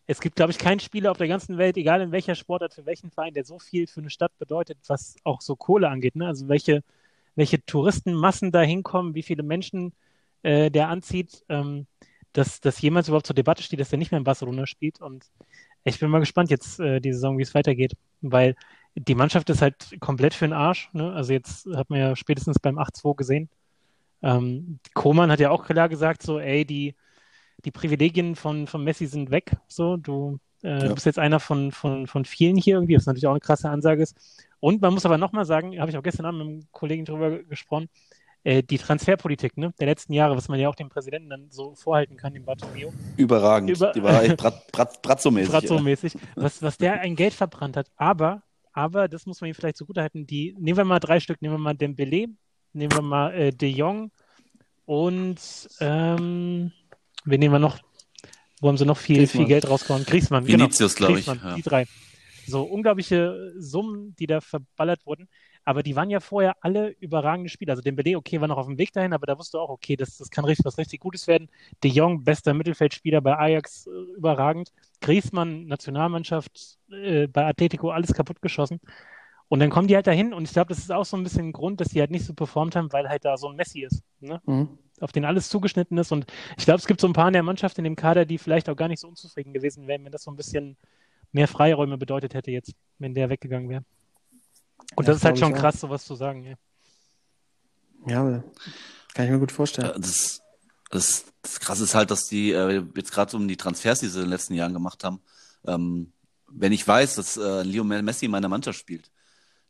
Es gibt, glaube ich, keinen Spieler auf der ganzen Welt, egal in welcher Sportart, für welchen Verein, der so viel für eine Stadt bedeutet, was auch so Kohle angeht. Ne? Also welche, welche Touristenmassen da hinkommen, wie viele Menschen äh, der anzieht, ähm, dass das jemals überhaupt zur Debatte steht, dass er nicht mehr in Barcelona spielt. Und ich bin mal gespannt jetzt äh, die Saison, wie es weitergeht, weil die Mannschaft ist halt komplett für den Arsch. Ne? Also jetzt hat man ja spätestens beim 8-2 gesehen. Ähm, Koman hat ja auch klar gesagt, so, ey, die, die Privilegien von, von Messi sind weg. So, du, äh, Ja. du bist jetzt einer von, von, von vielen hier irgendwie, was natürlich auch eine krasse Ansage ist. Und man muss aber nochmal sagen, habe ich auch gestern Abend mit einem Kollegen drüber gesprochen, äh, die Transferpolitik ne, der letzten Jahre, was man ja auch dem Präsidenten dann so vorhalten kann, dem Bartomeu, Überragend. Über- Die war echt Brat, Brat, Bratzo-mäßig. ja. Was, was der ein Geld verbrannt hat. Aber, aber, das muss man ihm vielleicht zugutehalten, die, nehmen wir mal drei Stück, nehmen wir mal Dembele, nehmen wir mal äh, De Jong und ähm, wen nehmen wir noch? Wo haben sie noch viel, Griezmann. viel Geld rausgehauen? Griezmann, Vinicius, genau. glaub ich, ja. Die drei. So unglaubliche Summen, die da verballert wurden. Aber die waren ja vorher alle überragende Spieler. Also Dembele, okay, war noch auf dem Weg dahin, aber da wusste auch, okay, das, das kann richtig, was richtig Gutes werden. De Jong, bester Mittelfeldspieler bei Ajax, äh, überragend. Griezmann, Nationalmannschaft, äh, bei Atletico, alles kaputt geschossen. Und dann kommen die halt dahin und ich glaube, das ist auch so ein bisschen ein Grund, dass die halt nicht so performt haben, weil halt da so ein Messi ist, ne? Mhm. auf den alles zugeschnitten ist. Und ich glaube, es gibt so ein paar in der Mannschaft, in dem Kader, die vielleicht auch gar nicht so unzufrieden gewesen wären, wenn das so ein bisschen mehr Freiräume bedeutet hätte jetzt, wenn der weggegangen wäre. Und Ja, das ist halt schon krass, sowas zu sagen. Ja. Ja, kann ich mir gut vorstellen. Das, das, das Krasse ist halt, dass die äh, jetzt gerade so um die Transfers, die sie in den letzten Jahren gemacht haben, ähm, wenn ich weiß, dass äh, Lionel Messi in meiner Mannschaft spielt,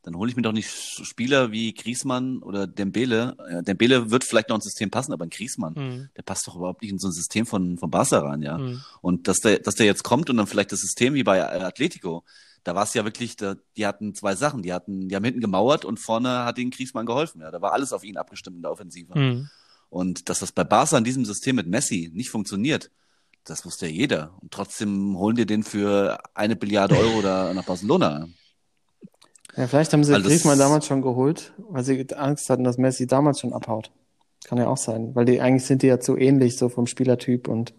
dann hole ich mir doch nicht Spieler wie Griezmann oder Dembele. Äh, Dembele wird vielleicht noch ins System passen, aber ein Griezmann, Mhm. der passt doch überhaupt nicht in so ein System von, von Barca rein, ja. Mhm. Und dass der, dass der jetzt kommt und dann vielleicht das System wie bei Atletico, da war es ja wirklich, da, die hatten zwei Sachen. Die hatten, die haben hinten gemauert und vorne hat ihnen Griezmann geholfen. Ja, da war alles auf ihn abgestimmt in der Offensive. Mhm. Und dass das bei Barca in diesem System mit Messi nicht funktioniert, das wusste ja jeder. Und trotzdem holen die den für eine Billiarde Euro da nach Barcelona. Ja, vielleicht haben sie Alles- Griezmann damals schon geholt, weil sie Angst hatten, dass Messi damals schon abhaut. Kann ja auch sein, weil die eigentlich sind die ja zu ähnlich, so vom Spielertyp und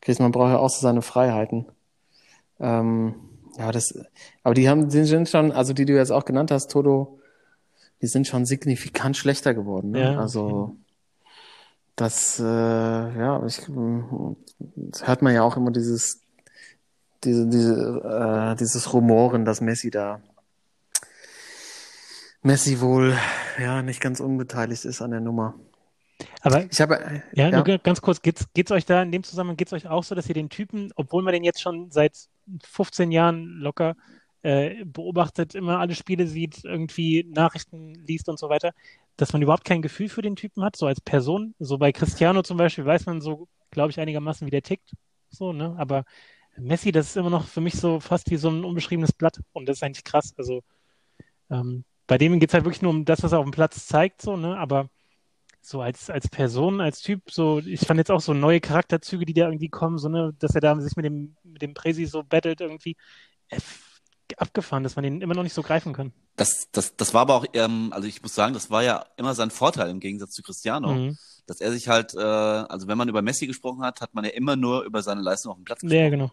Griezmann braucht ja auch so seine Freiheiten. Ähm, ja, das, aber die haben, die sind schon, also die du jetzt auch genannt hast, Toto, die sind schon signifikant schlechter geworden. Ne? Ja, also das, äh, ja, ich, das hört man ja auch immer dieses, diese, diese, äh, dieses Rumoren, dass Messi da Messi wohl ja nicht ganz unbeteiligt ist an der Nummer. Aber Ich habe Ja, ja, nur ga- ganz kurz, geht's, geht's euch da in dem Zusammenhang, geht's euch auch so, dass ihr den Typen, obwohl man den jetzt schon seit 15 Jahren locker äh, beobachtet, immer alle Spiele sieht, irgendwie Nachrichten liest und so weiter, dass man überhaupt kein Gefühl für den Typen hat, so als Person. So bei Cristiano zum Beispiel weiß man so, glaube ich, einigermaßen, wie der tickt. So, ne? Aber Messi, das ist immer noch für mich so fast wie so ein unbeschriebenes Blatt. Und das ist eigentlich krass. Also ähm, bei dem geht's halt wirklich nur um das, was er auf dem Platz zeigt, so, ne? Aber so als, als Person, als Typ, so, ich fand jetzt auch so neue Charakterzüge, die da irgendwie kommen, so, ne, dass er da sich mit dem, mit dem Presi so battelt irgendwie. Äh, abgefahren, dass man den immer noch nicht so greifen kann. Das, das, das war aber auch, ähm, also ich muss sagen, das war ja immer sein Vorteil im Gegensatz zu Cristiano, Mhm. dass er sich halt, äh, also wenn man über Messi gesprochen hat, hat man ja immer nur über seine Leistung auf dem Platz gesprochen. Ja, genau.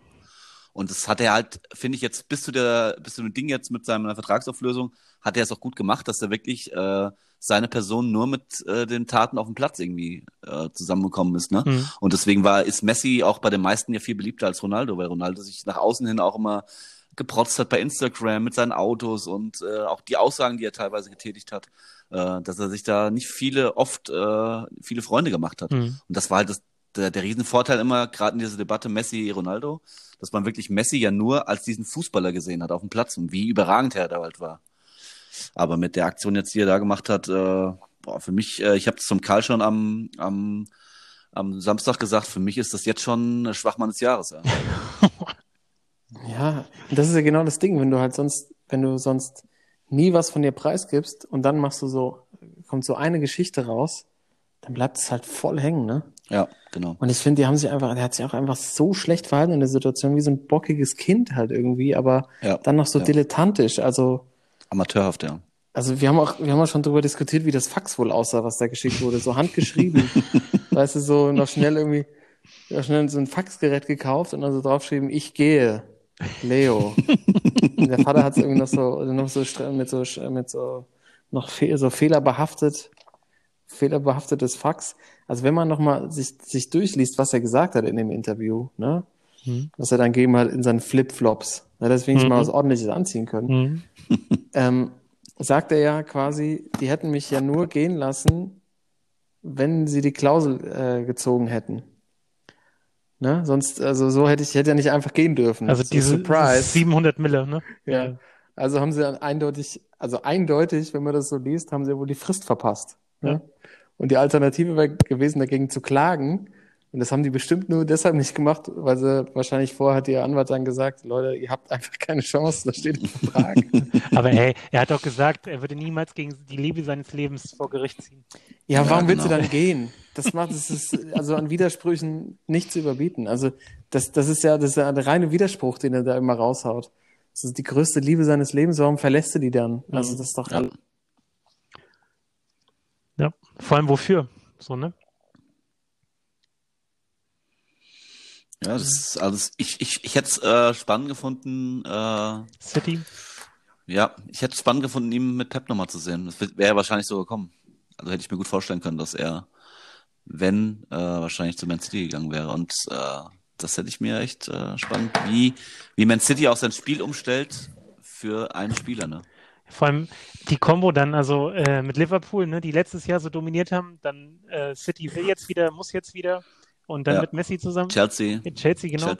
Und das hat er halt, finde ich jetzt, bis zu der, bis zu dem Ding jetzt mit seiner Vertragsauflösung, hat er es auch gut gemacht, dass er wirklich äh, seine Person nur mit äh, den Taten auf dem Platz irgendwie äh, zusammengekommen ist. Ne? Mhm. Und deswegen war, ist Messi auch bei den meisten ja viel beliebter als Ronaldo, weil Ronaldo sich nach außen hin auch immer geprotzt hat bei Instagram mit seinen Autos und äh, auch die Aussagen, die er teilweise getätigt hat, äh, dass er sich da nicht viele, oft äh, viele Freunde gemacht hat. Mhm. Und das war halt das, der, der Riesenvorteil immer, gerade in dieser Debatte Messi-Ronaldo, dass man wirklich Messi ja nur als diesen Fußballer gesehen hat auf dem Platz und wie überragend er da halt war. Aber mit der Aktion jetzt, die er da gemacht hat, äh, boah, für mich, äh, ich habe es zum Karl schon am, am, am Samstag gesagt, für mich ist das jetzt schon Schwachmann des Jahres. Ja. ja, das ist ja genau das Ding, wenn du halt sonst, wenn du sonst nie was von dir preisgibst und dann machst du so, kommt so eine Geschichte raus, dann bleibt es halt voll hängen, ne? Ja, genau. Und ich finde, die haben sich einfach, der hat sich auch einfach so schlecht verhalten in der Situation, wie so ein bockiges Kind halt irgendwie, aber Ja, dann noch so ja. dilettantisch. Also, Amateurhaft, ja. also wir haben auch, wir haben auch schon darüber diskutiert, wie das Fax wohl aussah, was da geschickt wurde. So handgeschrieben. weißt du, so noch schnell irgendwie, noch schnell so ein Faxgerät gekauft und dann so draufgeschrieben, ich gehe. Leo. und der Vater hat es irgendwie noch so, noch so mit so, mit so, noch fe so fehlerbehaftet, fehlerbehaftetes Fax. Also wenn man nochmal sich, sich durchliest, was er gesagt hat in dem Interview, ne? Mhm. Was er dann gegeben hat in seinen Flipflops. Er deswegen Mhm. mal was ordentliches anziehen können. Mhm. Ähm, sagt er ja quasi, die hätten mich ja nur gehen lassen, wenn sie die Klausel äh, gezogen hätten. Ne? Sonst, also so hätte ich, hätte er nicht einfach gehen dürfen. Also So, diese Surprise. 700 Mille, ne? Ja. Also haben sie dann eindeutig, also eindeutig, wenn man das so liest, haben sie wohl die Frist verpasst. Ne? Ja. Und die Alternative wäre gewesen, dagegen zu klagen. Und das haben die bestimmt nur deshalb nicht gemacht, weil sie wahrscheinlich vorher hat ihr Anwalt dann gesagt, Leute, ihr habt einfach keine Chance, das steht im Vertrag. Aber hey, er hat doch gesagt, er würde niemals gegen die Liebe seines Lebens vor Gericht ziehen. Ja, Ja, warum willst du genau. dann gehen? Das macht, das ist also an Widersprüchen nicht zu überbieten. Also das, das ist ja, das ist ja der reine Widerspruch, den er da immer raushaut. Das ist die größte Liebe seines Lebens. Warum verlässt du die dann? Also das ist doch Ja. Ja, vor allem wofür? So, ne? Ja, das ist alles. Ich, ich, ich hätte es äh, spannend gefunden, äh, City. ja, ich hätte es spannend gefunden, ihn mit Pep nochmal zu sehen. Das wär- wäre wahrscheinlich so gekommen. Also hätte ich mir gut vorstellen können, dass er, wenn, äh, wahrscheinlich zu Man City gegangen wäre. Und äh, das hätte ich mir echt äh, spannend, wie, wie Man City auch sein Spiel umstellt für einen Spieler, ne? Vor allem die Combo dann, also äh, mit Liverpool, ne, die letztes Jahr so dominiert haben, dann äh, City will jetzt wieder, muss jetzt wieder und dann Ja. mit Messi zusammen. Chelsea. Chelsea, genau. Chel-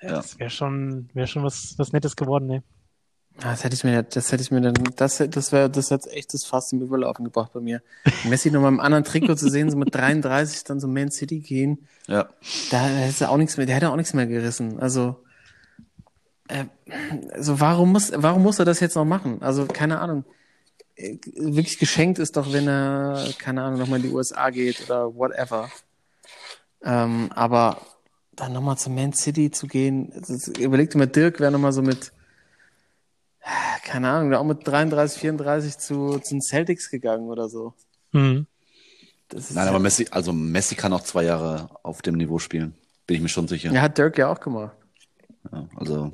Äh, Das wäre schon, wäre schon was, was Nettes geworden, ne? Das hätte ich mir, das hätte ich mir dann, das, das wäre, das hat echt das Fass im Überlaufen gebracht bei mir. Messi nochmal im anderen Trikot zu sehen, so mit 33 dann so Man City gehen, Ja. da hätte er auch nichts mehr, der hätte auch nichts mehr gerissen. Also, äh, also warum muss, warum muss er das jetzt noch machen? Also, keine Ahnung. Äh, Wirklich geschenkt ist doch, wenn er, keine Ahnung, nochmal in die USA geht oder whatever. Ähm, aber dann nochmal zu Man City zu gehen, das, überleg dir mal, Dirk wäre nochmal so mit, keine Ahnung, auch mit 33, 34 zu, zu den Celtics gegangen oder so. Mhm. Das ist Nein, aber Messi, also Messi kann auch zwei Jahre auf dem Niveau spielen. Bin ich mir schon sicher. ja, hat Dirk ja auch gemacht. Ja, also.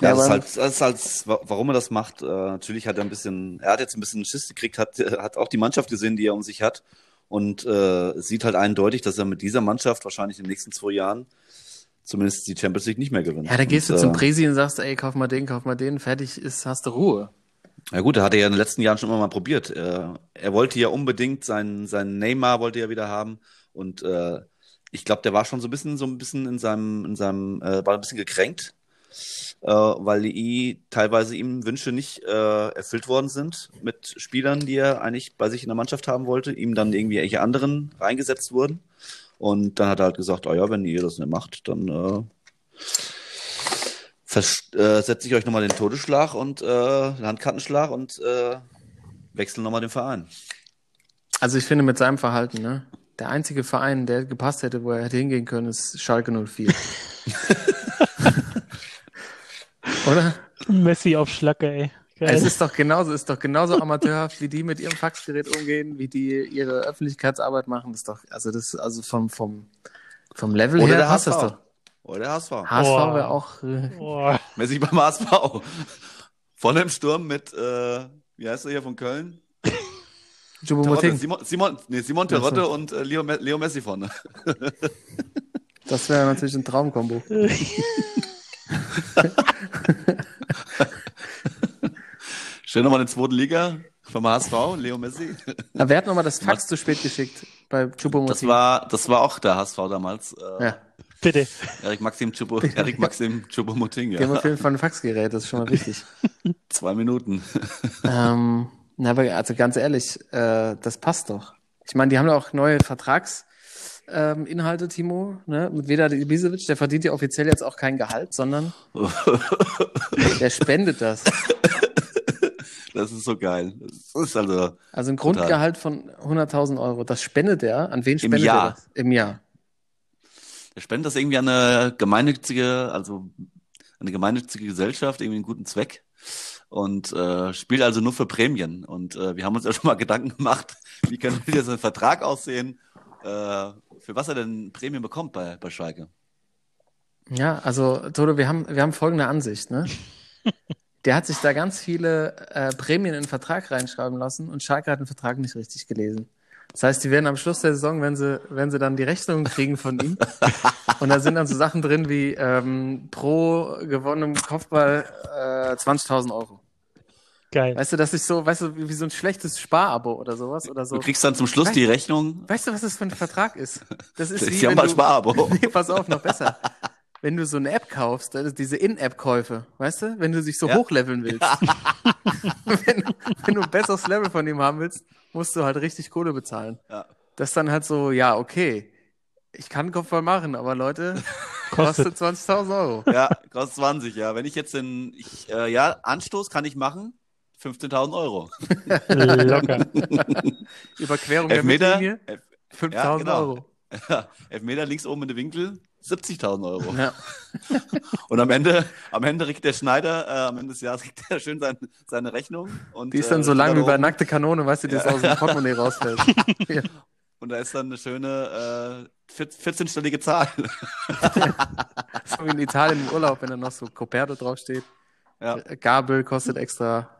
Ja, das ist halt, das ist halt, wa- warum er das macht. Äh, natürlich hat er ein bisschen, er hat jetzt ein bisschen Schiss gekriegt, hat, hat auch die Mannschaft gesehen, die er um sich hat und äh, sieht halt eindeutig, dass er mit dieser Mannschaft wahrscheinlich in den nächsten zwei Jahren zumindest die Champions League nicht mehr gewinnt. Ja, da gehst du und, zum äh, Presi und sagst, ey, kauf mal den, kauf mal den, fertig ist, hast du Ruhe. Ja gut, da hat er ja in den letzten Jahren schon immer mal probiert. Er, er wollte ja unbedingt seinen, seinen Neymar wollte er wieder haben und äh, ich glaube, der war schon so ein bisschen, so ein bisschen in seinem, in seinem, äh, war ein bisschen gekränkt, äh, weil die teilweise ihm Wünsche nicht äh, erfüllt worden sind mit Spielern, die er eigentlich bei sich in der Mannschaft haben wollte, ihm dann irgendwie welche anderen reingesetzt wurden. Und dann hat er halt gesagt, oh ja, wenn ihr das nicht macht, dann äh, äh, setze ich euch nochmal den Todesschlag und äh, den Handkartenschlag und äh, wechsle nochmal den Verein. Also ich finde mit seinem Verhalten, ne? Der einzige Verein, der gepasst hätte, wo er hätte hingehen können, ist Schalke 04. Oder? Messi auf Schlacke, ey. Geil. Es ist doch genauso, ist doch genauso amateurhaft, wie die mit ihrem Faxgerät umgehen, wie die ihre Öffentlichkeitsarbeit machen. Das ist doch, also das, also vom, vom, vom Level Oder her der passt HSV. das doch. Oder der HSV. HSV Boah. wäre auch, äh, Boah. Messi beim HSV. Von dem Sturm mit, äh, wie heißt er hier von Köln? Choupo-Moting. Simon, Simon, nee, Simon. Terodde und äh, Leo, Leo Messi vorne. Das wäre natürlich ein Traumkombo. Stell nochmal in der zweiten Liga vom HSV, Leo Messi. Aber wer hat nochmal das Fax zu spät geschickt bei Das Choupo-Moting? war, das war auch der HSV damals. Äh, Ja, Bitte. Erik Maxim Chupo, Erik Maxim Chupomoting, die haben ja. auf jeden Fall ein Faxgerät, das ist schon mal wichtig. Zwei Minuten. ähm, na, aber also ganz ehrlich, äh, das passt doch. Ich meine, die haben ja auch neue Vertragsinhalte, ähm, Inhalte, Timo, ne? Mit Vedat Ibisevic, der verdient ja offiziell jetzt auch kein Gehalt, sondern der spendet das. Das ist so geil. Ist also, Also ein Grundgehalt von 100.000 Euro, das spendet er. An wen spendet Jahr. er das? Im Jahr. er spendet das irgendwie an eine gemeinnützige, also eine gemeinnützige Gesellschaft, irgendwie einen guten Zweck. Und äh, spielt also nur für Prämien. Und äh, wir haben uns ja schon mal Gedanken gemacht, wie kann wieder so ein Vertrag aussehen, äh, für was er denn Prämien bekommt bei, bei Schalke. Ja, also Toto, wir haben, wir haben folgende Ansicht, ne? Der hat sich da ganz viele äh, Prämien in den Vertrag reinschreiben lassen und Schalke hat den Vertrag nicht richtig gelesen. Das heißt, die werden am Schluss der Saison, wenn sie, wenn sie dann die Rechnungen kriegen von ihm, und da sind dann so Sachen drin wie ähm, pro gewonnenem Kopfball äh, 20.000 Euro. Geil. Weißt du, dass ich so, weißt du, wie wie so ein schlechtes Sparabo oder sowas oder so. Du kriegst dann zum Schluss die Rechnung. Weißt du, was das für ein Vertrag ist? Das ist Das wie ja mal du, Sparabo. Nee, pass auf, noch besser. Wenn du so eine App kaufst, ist diese In-App-Käufe, weißt du? Wenn du dich so Ja. hochleveln willst. wenn, du- wenn du ein besseres Level von ihm haben willst, musst du halt richtig Kohle bezahlen. Ja. Das ist dann halt so, ja, okay. Ich kann Kopfball machen, aber Leute, Kostet. kostet 20.000 Euro. Ja, kostet 20, ja. Wenn ich jetzt den, ich, äh, ja, Anstoß kann ich machen. 15.000 Euro. Locker. Überquerung der Elfmeter, Mittellinie, Elf, 5.000 Ja, genau. Euro. ja, Elfmeter links oben in den Winkel, 70.000 Euro. Ja. Und am Ende, am Ende kriegt der Schneider, äh, am Ende des Jahres kriegt er schön sein, seine Rechnung. Und, Die ist dann äh, so lang wie bei nackte Kanone, weißt du, die Ja. das aus dem Portemonnaie rausfällt. ja. Und da ist dann eine schöne äh, 14-stellige Zahl. So wie in Italien im Urlaub, wenn da noch so Coperto draufsteht. Ja. Gabel kostet extra.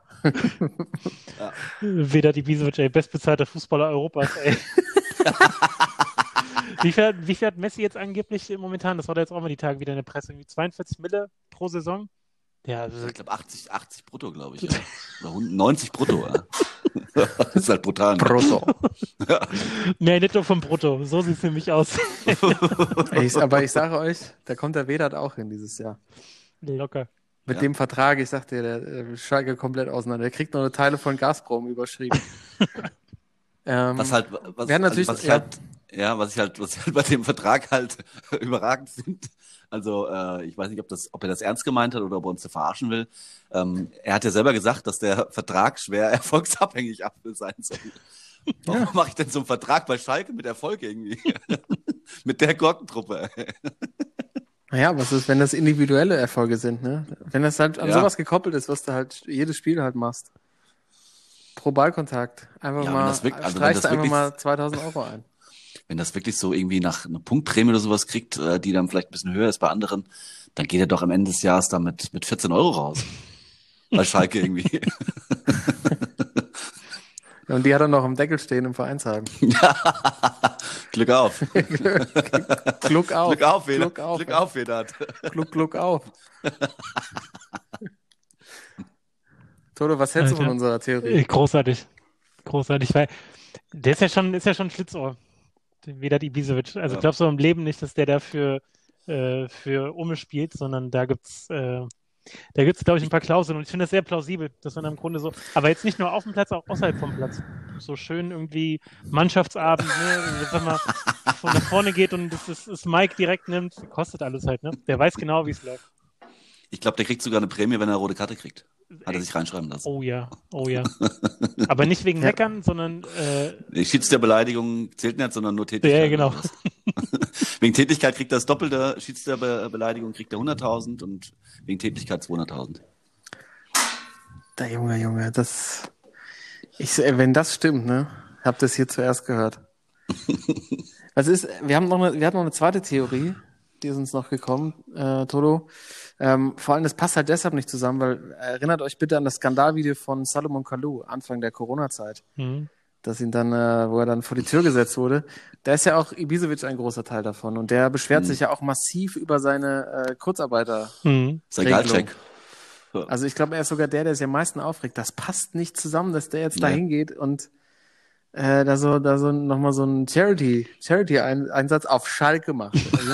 Weder die Ibisevic, ey, bestbezahlter Fußballer Europas, ey. wie, viel, hat- wie viel hat Messi jetzt angeblich momentan? Das war da jetzt auch mal die Tage wieder in der Presse. Irgendwie 42 Mille pro Saison? Ja, also, Ich glaube 80, 80 brutto, glaube ich. Ja. Oder 100 90 brutto. Ja. das ist halt brutal. Ne? Brutto. mehr netto vom Brutto. So sieht es nämlich aus. Ich, aber ich sage euch, da kommt der Vedat auch hin dieses Jahr. Locker. Mit Ja. dem Vertrag, ich sag dir, der äh, Schalke komplett auseinander. Der kriegt noch eine Teile von Gazprom überschrieben. ähm, Was halt, was, Wir haben natürlich- also was ich ja. halt, ja, was ich halt, was ich halt bei dem Vertrag halt überragend finde. Also, äh, ich weiß nicht, ob das, ob er das ernst gemeint hat oder ob er uns da verarschen will. Ähm, er hat ja selber gesagt, dass der Vertrag schwer erfolgsabhängig ab- sein soll. Warum mache ich denn so einen Vertrag bei Schalke mit Erfolg irgendwie? mit der Gurkentruppe. Naja, was ist, wenn das individuelle Erfolge sind, ne? Wenn das halt an Ja. sowas gekoppelt ist, was du halt jedes Spiel halt machst. Pro Ballkontakt. Einfach Ja, mal, das wirkt- also streichst das einfach wirklich- mal 2000 Euro ein. Wenn das wirklich so irgendwie nach einer Punktprämie oder sowas kriegt, äh, die dann vielleicht ein bisschen höher ist bei anderen, dann geht er doch am Ende des Jahres damit mit 14 Euro raus. Bei Schalke irgendwie. Und die hat er noch im Deckel stehen im Vereinshagen. Glück auf. Gluck auf. Glück auf, Vedat. Gluck auf. Glück auf, Vedat. Gluck, Gluck auf. Toto, was hältst du von unserer Äh, Theorie? Großartig. Großartig, weil der ist ja schon, ist ja schon ein Schlitzohr. Weder die Ibisevic. Also Ja. glaubst du im Leben nicht, dass der dafür äh, für Umme spielt, sondern da gibt's äh, da gibt's, glaube ich, ein paar Klauseln und ich finde das sehr plausibel, dass man im Grunde so, aber jetzt nicht nur auf dem Platz, auch außerhalb vom Platz. So schön irgendwie Mannschaftsabend, ne, wenn man von nach vorne geht und das, das, das Mike direkt nimmt, kostet alles halt, ne? Der weiß genau, wie es läuft. Ich glaube, der kriegt sogar eine Prämie, wenn er eine rote Karte kriegt. Hat er sich reinschreiben lassen. Oh ja, oh ja. Aber nicht wegen Ja. Meckern, sondern äh, Die Schiedsrichterbeleidigung zählt nicht, sondern nur Tätigkeit. Ja, genau. wegen Tätigkeit kriegt er das Doppelte, Schiedsrichterbeleidigung kriegt er 100.000 und wegen Tätigkeit 200.000. Der Junge, Junge, das. Ich, wenn das stimmt, ne? Habt das hier zuerst gehört. Was ist, wir haben noch eine, wir hatten noch eine zweite Theorie, die ist uns noch gekommen, äh, Toto. Ähm, vor allem, das passt halt deshalb nicht zusammen, weil erinnert euch bitte an das Skandalvideo von Salomon Kalou, Anfang der Corona-Zeit, hm. dass ihn dann, äh, wo er dann vor die Tür gesetzt wurde. Da ist ja auch Ibisevic ein großer Teil davon und der beschwert Mhm. sich ja auch massiv über seine äh, Kurzarbeiter. Hm. Sein. Gehaltscheck. Also ich glaube, er ist sogar der, der sich am meisten aufregt. Das passt nicht zusammen, dass der jetzt da Nee. hingeht und äh, da so, da so nochmal so einen Charity, Charity-Einsatz auf Schalke macht. Also,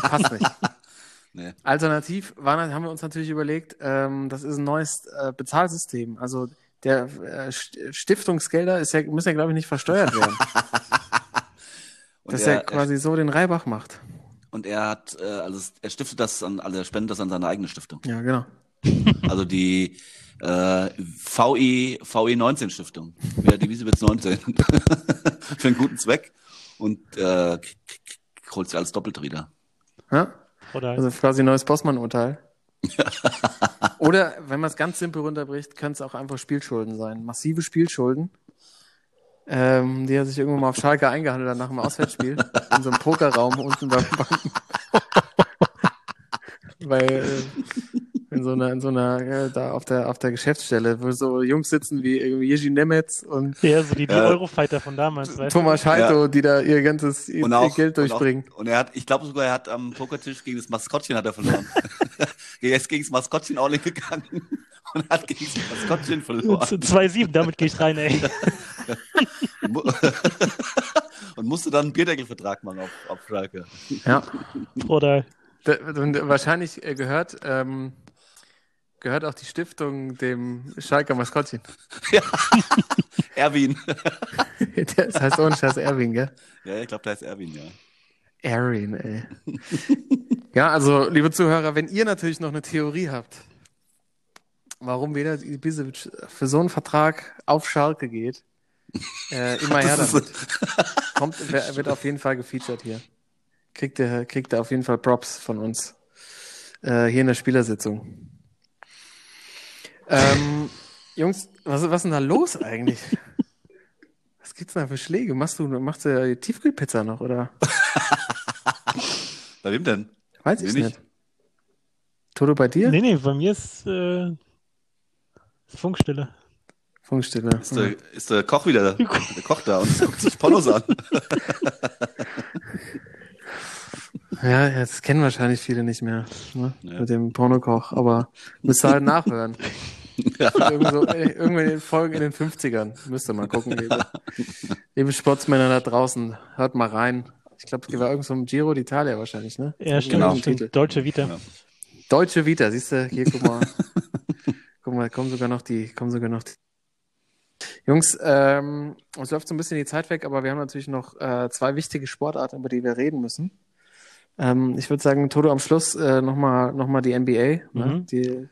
passt nicht. Nee. Alternativ waren, haben wir uns natürlich überlegt, ähm, das ist ein neues äh, Bezahlsystem. Also der äh, St- Stiftungsgelder ist ja, müssen ja, glaube ich, nicht versteuert werden. Dass er, er quasi so den Reibach macht. und er hat, äh, also er stiftet das an, also er spendet das an seine eigene Stiftung. Ja, genau. Also die äh, VE, VE 19 Stiftung. Wer die Wiesewitz 19. Für einen guten Zweck. Und äh, holt sich alles doppelt wieder. Ja? Oder Also quasi ein neues Bossmann-Urteil. Oder wenn man es ganz simpel runterbricht, können es auch einfach Spielschulden sein. Massive Spielschulden, ähm, die er sich irgendwann mal auf Schalke eingehandelt hat nach dem Auswärtsspiel. in so einem Pokerraum unten beim, beim Weil äh, in so einer, in so einer, äh, da auf der, auf der Geschäftsstelle, wo so Jungs sitzen wie irgendwie Jerzy Nemetz und ja, so die, die Ja. Eurofighter von damals, weißt Thomas Scheito, die da ihr ganzes ihr, Und ihr auch, Geld und, durchbringen. auch, und er hat, ich glaube sogar, er hat am Pokertisch gegen das Maskottchen hat er verloren. er ist gegen das Maskottchen all in gegangen und hat gegen das Maskottchen verloren. 2-7, damit gehe ich rein, ey. Und musste dann einen Bierdeckelvertrag machen auf, auf Schalke. Ja. Oder Da- Und wahrscheinlich äh, gehört, ähm, gehört auch die Stiftung dem Schalker Maskottchen. Erwin. Das heißt ohne Scheiß Erwin, gell? Ja, ich glaube, da ist Erwin, ja. Erwin, ey. Ja, also, liebe Zuhörer, wenn ihr natürlich noch eine Theorie habt, warum Veda Ibisevic für so einen Vertrag auf Schalke geht, äh, immer her damit. Kommt, wird auf jeden Fall gefeatured hier. Kriegt er, kriegt er auf jeden Fall Props von uns. Äh, hier in der Spielersitzung. Ähm, Jungs, was, was ist denn da los eigentlich? Was gibt's denn da für Schläge? Machst du, machst du die Tiefkühlpizza noch, oder? Bei wem denn? Weiß ich nicht. Toto bei dir? Nee, nee, bei mir ist äh, Funkstille. Funkstille. Ist der, ist der Koch wieder, der Koch da und guckt sich Pornos an. Ja, ja, das kennen wahrscheinlich viele nicht mehr, ne? Ja. Mit dem Pornokoch, aber müsst ihr halt nachhören. Ja. Irgend so, äh, irgendwann in den Folgen in den 50ern. Müsst ihr mal gucken, liebe, liebe Sportsmänner da draußen. Hört mal rein. Ich glaube, es war irgend so ein Giro d'Italia wahrscheinlich, ne? Ja, stimmt, Genau. stimmt. Deutsche Vita. Ja. Deutsche Vita, siehst du, hier, guck mal. guck mal, kommen sogar noch die, kommen sogar noch die. Jungs, ähm, uns läuft so ein bisschen die Zeit weg, aber wir haben natürlich noch äh, zwei wichtige Sportarten, über die wir reden müssen. Ähm, ich würde sagen, Toto am Schluss äh, nochmal noch mal die NBA. Ne? Mhm. Die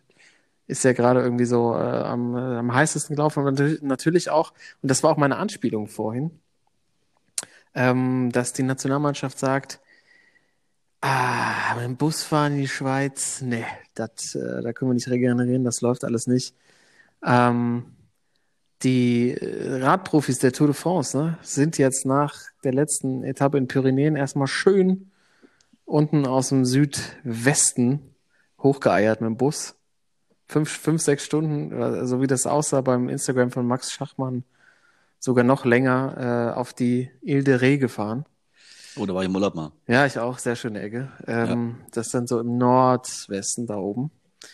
ist ja gerade irgendwie so äh, am, äh, am heißesten gelaufen, aber natürlich, auch, und das war auch meine Anspielung vorhin, ähm, dass die Nationalmannschaft sagt, Ah, mit dem Bus fahren in die Schweiz, nee, das, äh, da können wir nicht regenerieren, das läuft alles nicht. Ähm, die äh, Radprofis der Tour de France ne, sind jetzt nach der letzten Etappe in Pyrenäen erstmal schön unten aus dem Südwesten hochgeeiert mit dem Bus. Fünf, fünf, sechs Stunden, äh, so wie das aussah beim Instagram von Max Schachmann, sogar noch länger äh, auf die Ile de Ré gefahren. Oh, da war ich im Urlaub mal. Ja, ich auch. Sehr schöne Ecke. Ähm, Das ist dann so im Nordwesten da oben.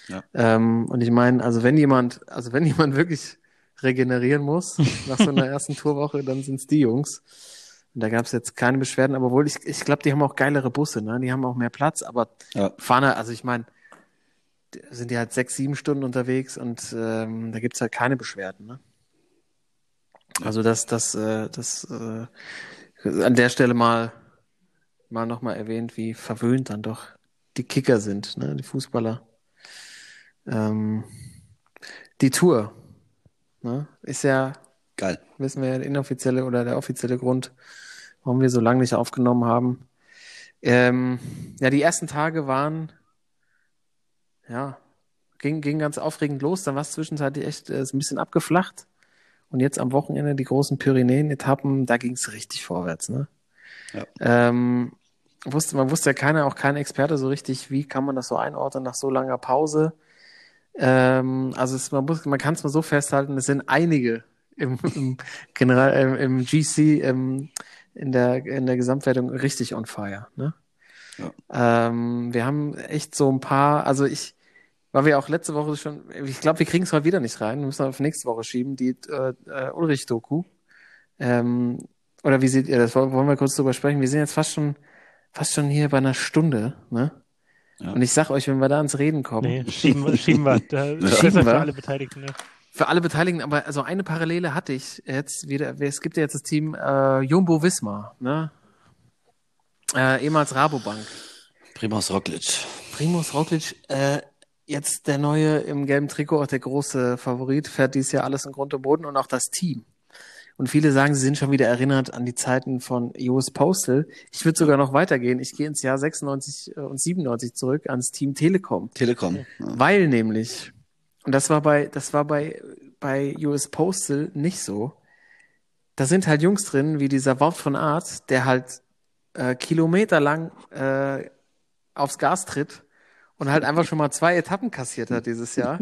Ja. Ähm, und ich meine, also wenn jemand, also wenn jemand wirklich regenerieren muss nach so einer ersten Tourwoche, dann sind's die Jungs. Und da gab's jetzt keine Beschwerden, aber wohl, ich, ich glaube, die haben auch geilere Busse, ne? Die haben auch mehr Platz, aber Ja. fahren halt, also ich meine, sind die halt sechs, sieben Stunden unterwegs und ähm, da gibt's halt keine Beschwerden, ne? Also das, das, äh, das äh, an der Stelle mal mal nochmal erwähnt, wie verwöhnt dann doch die Kicker sind, ne, die Fußballer. Ähm, die Tour ne, ist ja, Geil. wissen wir ja, der inoffizielle oder der offizielle Grund, warum wir so lange nicht aufgenommen haben. Ähm, ja, die ersten Tage waren, ja, ging, ging ganz aufregend los. Dann war es zwischenzeitlich echt äh, ein bisschen abgeflacht. Und jetzt am Wochenende die großen Pyrenäen-Etappen, da ging es richtig vorwärts, ne? Ja. Ähm, wusste, man wusste ja keiner, auch kein Experte so richtig, wie kann man das so einordnen nach so langer Pause. Ähm, also es, man muss, man kann es mal so festhalten, es sind einige im, im General, ähm, im GC, ähm, in der, in der Gesamtwertung richtig on fire, ne? Ähm, wir haben echt so ein paar, also ich, weil wir auch letzte Woche schon, ich glaube, wir kriegen es heute wieder nicht rein, wir müssen auf nächste Woche schieben, die äh, äh, Ulrich-Doku. Ähm, oder wie seht ihr das? Wollen wir kurz drüber sprechen? Wir sind jetzt fast schon, fast schon hier bei einer Stunde, ne? Ja. Und ich sag euch, wenn wir da ans Reden kommen, Nee, schieben, wir- schieben wir. Da besser Schieben wir? für alle Beteiligten. Ne? für alle Beteiligten, aber also eine Parallele hatte ich jetzt wieder, es gibt ja jetzt das Team äh, Jumbo Wismar, ne? Äh, ehemals Rabobank. Primus Roglic. Primus Roglic, äh, jetzt der neue im gelben Trikot, auch der große Favorit, fährt dies Jahr alles in Grund und Boden und auch das Team. Und viele sagen, sie sind schon wieder erinnert an die Zeiten von US Postal. Ich würde sogar noch weitergehen. Ich gehe ins Jahr 96 und 97 zurück ans Team Telekom. Telekom. Ja. Weil nämlich, und das war bei, das war bei, bei US Postal nicht so. Da sind halt Jungs drin, wie dieser Wort von Art, der halt äh, kilometerlang äh, aufs Gas tritt und halt einfach schon mal zwei Etappen kassiert hat dieses Jahr.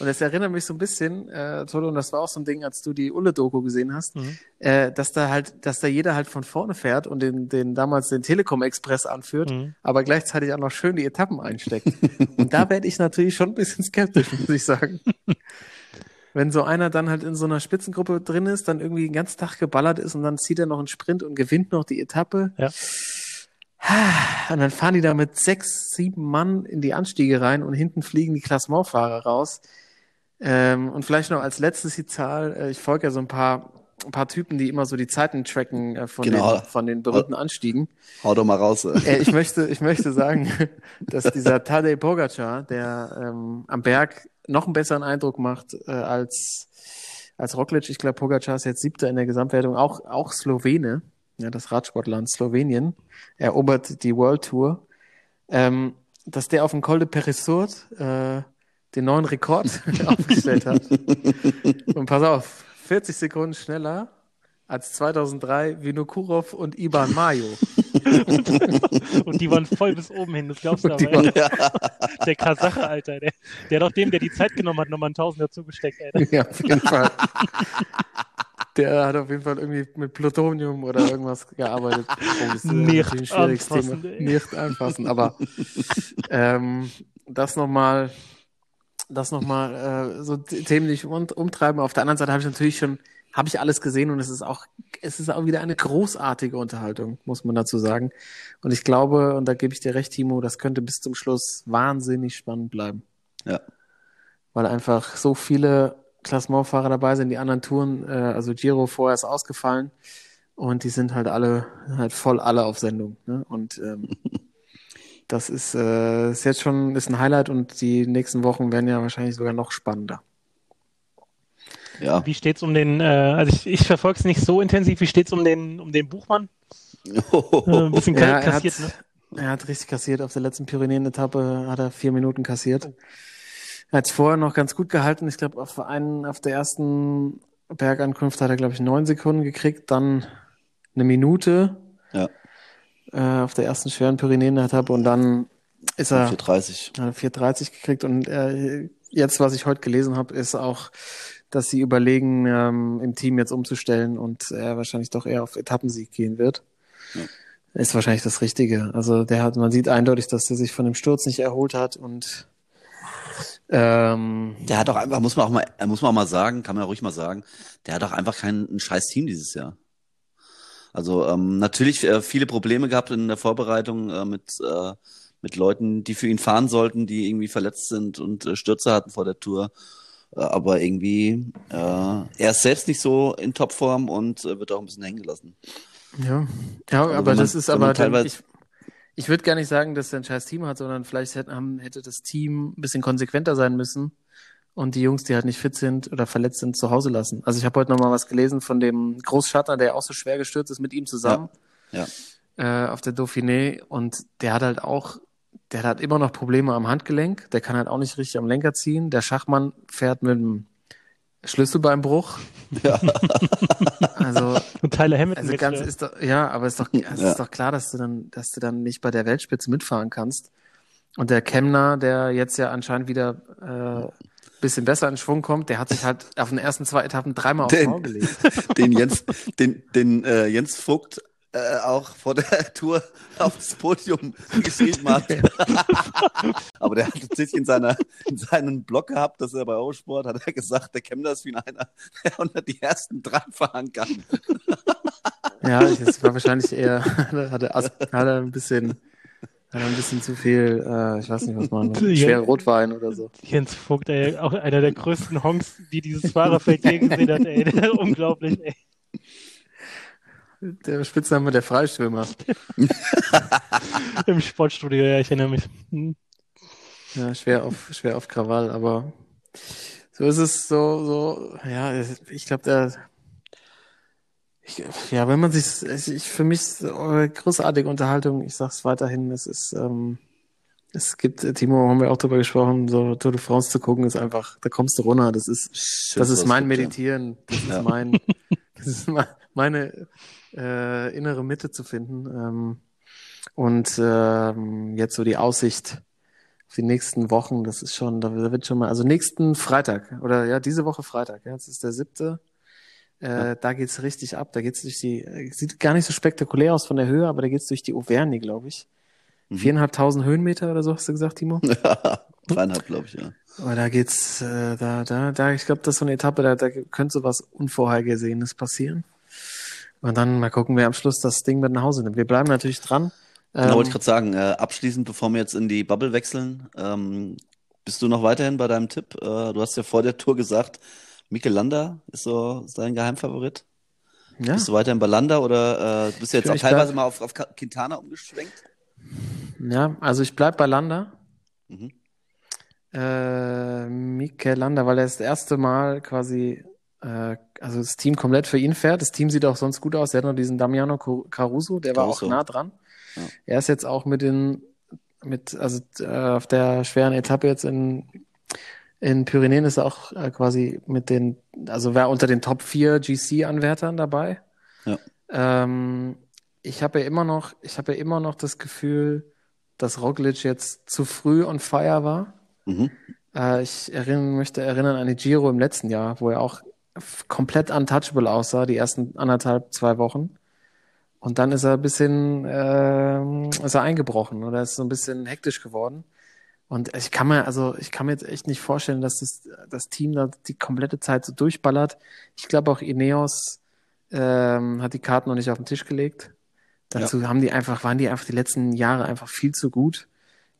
Und das erinnert mich so ein bisschen, äh, Toto, und das war auch so ein Ding, als du die Ulle-Doku gesehen hast, Mhm. äh, dass da halt, dass da jeder halt von vorne fährt und den, den damals den Telekom-Express anführt, Mhm. aber gleichzeitig auch noch schön die Etappen einsteckt. und da werde ich natürlich schon ein bisschen skeptisch, muss ich sagen. Wenn so einer dann halt in so einer Spitzengruppe drin ist, dann irgendwie den ganzen Tag geballert ist und dann zieht er noch einen Sprint und gewinnt noch die Etappe. Ja. Und dann fahren die da mit sechs, sieben Mann in die Anstiege rein und hinten fliegen die Klassementfahrer raus. Ähm, und vielleicht noch als letztes die Zahl, äh, ich folge ja so ein paar, ein paar Typen, die immer so die Zeiten tracken äh, von, Genau. den, von den berühmten Anstiegen. Hau doch mal raus. Äh, ich möchte, ich möchte sagen, dass dieser Tadej Pogacar, der ähm, am Berg noch einen besseren Eindruck macht äh, als als Roglic. Ich glaube, Pogacar ist jetzt Siebter in der Gesamtwertung, auch auch Slowene, ja, das Radsportland Slowenien, erobert die World Tour. Ähm, dass der auf dem Col de Peresurt äh, den neuen Rekord aufgestellt hat. Und pass auf, 40 Sekunden schneller als 2003 Vinokurov und Iban Mayo. Und die waren voll bis oben hin, das glaubst du aber. ey. Ja. Der Kasache, Alter. Der, der hat auch dem, der die Zeit genommen hat, nochmal einen Tausender zugesteckt, ey. Ja, auf jeden Fall. Der hat auf jeden Fall irgendwie mit Plutonium oder irgendwas gearbeitet. Oh, das ist Nicht ein schwieriges anfassen, Thema. ey. Nicht anfassen, aber ähm, das nochmal, das nochmal äh, so The- Themen, die ich um, umtreiben. Auf der anderen Seite habe ich natürlich schon, habe ich alles gesehen und es ist auch, es ist auch wieder eine großartige Unterhaltung, muss man dazu sagen. Und ich glaube, und da gebe ich dir recht, Timo, das könnte bis zum Schluss wahnsinnig spannend bleiben Ja. weil einfach so viele Klassementfahrer dabei sind. Die anderen Touren, äh, also Giro vorher ist ausgefallen und die sind halt alle halt voll alle auf Sendung. Ne? Und ähm, das ist, äh, ist jetzt schon ist ein Highlight und die nächsten Wochen werden ja wahrscheinlich sogar noch spannender. Ja. Wie steht's um den, äh, also ich, ich verfolge es nicht so intensiv, wie steht's um den, um den Buchmann? Äh, ein bisschen Ja, er hat, kassiert, ne? er hat richtig kassiert. Auf der letzten Pyrenäen-Etappe hat er vier Minuten kassiert. Er hat es vorher noch ganz gut gehalten. Ich glaube, auf einen, auf der ersten Bergankunft hat er, glaube ich, neun Sekunden gekriegt, dann eine Minute Ja. äh, auf der ersten schweren Pyrenäen-Etappe und dann ist er 430. hat er 4,30 gekriegt und äh, jetzt, was ich heute gelesen habe, ist auch, dass sie überlegen, ähm, im Team jetzt umzustellen und er wahrscheinlich doch eher auf Etappensieg gehen wird. Ja. Ist wahrscheinlich das Richtige. Also der hat, man sieht eindeutig, dass er sich von dem Sturz nicht erholt hat und ähm, Der hat doch einfach, muss man auch mal, muss man auch mal sagen, kann man ja ruhig mal sagen, der hat doch einfach kein ein scheiß Team dieses Jahr. Also ähm, natürlich äh, viele Probleme gehabt in der Vorbereitung äh, mit äh, mit Leuten, die für ihn fahren sollten, die irgendwie verletzt sind und äh, Stürze hatten vor der Tour. Äh, aber irgendwie, äh, er ist selbst nicht so in Topform und äh, wird auch ein bisschen hängen gelassen. ja, ja, Also aber wenn man- das ist aber man dann, teilweise- ich, ich würde gar nicht sagen, dass er ein scheiß Team hat, sondern vielleicht hätte, hätte das Team ein bisschen konsequenter sein müssen und die Jungs, die halt nicht fit sind oder verletzt sind, zu Hause lassen. Also ich habe heute noch mal was gelesen von dem Großschatter, der auch so schwer gestürzt ist mit ihm zusammen Ja. äh, auf der Dauphiné und der hat halt auch, der hat immer noch Probleme am Handgelenk, der kann halt auch nicht richtig am Lenker ziehen. Der Schachmann fährt mit einem Schlüsselbeinbruch. Ja. Also Und Tyler Hamilton also ganz ist doch, ja, aber ist doch, es Ja. ist doch klar, dass du dann, dass du dann nicht bei der Weltspitze mitfahren kannst. Und der Kemner, der jetzt ja anscheinend wieder äh, bisschen besser in Schwung kommt, der hat sich halt auf den ersten zwei Etappen dreimal aufs Den- Maul gelegt. den Jens, den, den äh, Jens Vogt äh, auch vor der Tour aufs Podium geschrieben hat. Aber der hat tatsächlich in, seiner, in seinen Blog gehabt, dass er bei Eurosport hat er gesagt, der Kemner ist wie einer, der unter die ersten drei fahren kann. Ja, das war wahrscheinlich eher, hat er, hat er ein bisschen, hat er ein bisschen zu viel, äh, ich weiß nicht, was man, Ja. schweren Rotwein oder so. Jens Vogt, ey, auch einer der größten Honks, die dieses Fahrerfeld je gesehen hat, ey. Unglaublich, ey. Der Spitzname der Freischwimmer. Im Sportstudio, ja, ich erinnere mich. Hm. Ja, schwer auf, schwer auf Krawall, aber so ist es so, so, ja, ich glaube, der, ich, ja, wenn man sich, ich, für mich ist eure großartige Unterhaltung, ich sag's weiterhin, es ist, ähm, es gibt, äh, Timo, haben wir auch drüber gesprochen, so Tour de France zu gucken, ist einfach, da kommst du runter, das ist, das ist mein Meditieren, das ist Ja. mein, das ist me- meine äh, innere Mitte zu finden. Ähm, und ähm, jetzt so die Aussicht die nächsten Wochen, das ist schon, da wird schon mal, also nächsten Freitag oder ja, diese Woche Freitag, ja, jetzt ist der siebte. Äh, Da geht's richtig ab. Da geht's durch die, sieht gar nicht so spektakulär aus von der Höhe, aber da geht's durch die Auvergne, glaube ich. Mhm. Viereinhalbtausend Höhenmeter oder so, hast du gesagt, Timo? Dreieinhalb, glaube ich, ja. Aber da geht's, äh, da, da, da, ich glaube, das ist so eine Etappe, da, da könnte so was Unvorhergesehenes passieren. Und dann mal gucken, wer am Schluss das Ding mit nach Hause nimmt. Wir bleiben natürlich dran. Genau, Ähm, wollte ich gerade sagen, äh, abschließend, bevor wir jetzt in die Bubble wechseln, ähm, bist du noch weiterhin bei deinem Tipp? Äh, du hast ja vor der Tour gesagt, Mikel Landa ist so dein Geheimfavorit. ja, Bist du weiterhin bei Landa oder äh, bist du jetzt Ich auch teilweise mal auf, auf Quintana umgeschwenkt? ja, also ich bleib bei Landa. Mhm. Äh, Mikel Landa, weil er das erste Mal quasi, äh, also das Team komplett für ihn fährt. Das Team sieht auch sonst gut aus. Er hat noch diesen Damiano Caruso, der war auch nah dran. Ja. Er ist jetzt auch mit den, mit, also äh, auf der schweren Etappe jetzt in, in Pyrenäen ist er auch äh, quasi mit den, also war unter den Top 4 GC-Anwärtern dabei. Ja. Ähm, ich habe ja immer noch, ich habe ja immer noch das Gefühl, dass Roglic jetzt zu früh on fire war. Mhm. Äh, ich erinnern, möchte erinnern an die Giro im letzten Jahr, wo er auch komplett untouchable aussah, die ersten anderthalb, zwei Wochen. Und dann ist er ein bisschen, ähm, ist er eingebrochen oder ist so ein bisschen hektisch geworden. Und ich kann mir, also ich kann mir jetzt echt nicht vorstellen, dass das, das Team da die komplette Zeit so durchballert. Ich glaube auch Ineos ähm, hat die Karten noch nicht auf den Tisch gelegt. Dazu haben die einfach, waren die einfach die letzten Jahre einfach viel zu gut.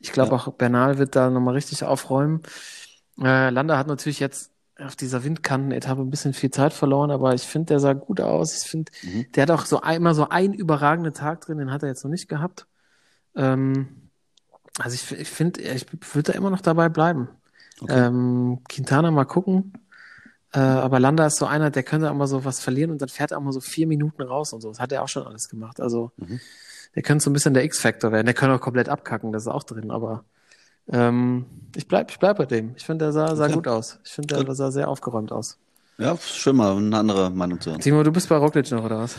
Ich glaube Ja. auch Bernal wird da nochmal richtig aufräumen. Äh, Landa hat natürlich jetzt auf dieser Windkanten-Etappe ein bisschen viel Zeit verloren, aber ich finde, der sah gut aus. Ich finde, Mhm. der hat auch so einmal so einen überragenden Tag drin, den hat er jetzt noch nicht gehabt. Ähm, also ich, ich finde, ich würde da immer noch dabei bleiben. Okay. Ähm, Quintana mal gucken. Äh, aber Landa ist so einer, der könnte auch mal so was verlieren und dann fährt er auch mal so vier Minuten raus und so. Das hat er auch schon alles gemacht. Also Mhm. der könnte so ein bisschen der X-Factor werden. Der könnte auch komplett abkacken, das ist auch drin. Aber ähm, ich bleib, ich bleib bei dem. Ich finde, der sah, sah Okay. gut aus. Ich finde, der sah sehr aufgeräumt aus. Ja, schön mal eine andere Meinung zu hören. Timo, du bist bei Roglic noch, oder was?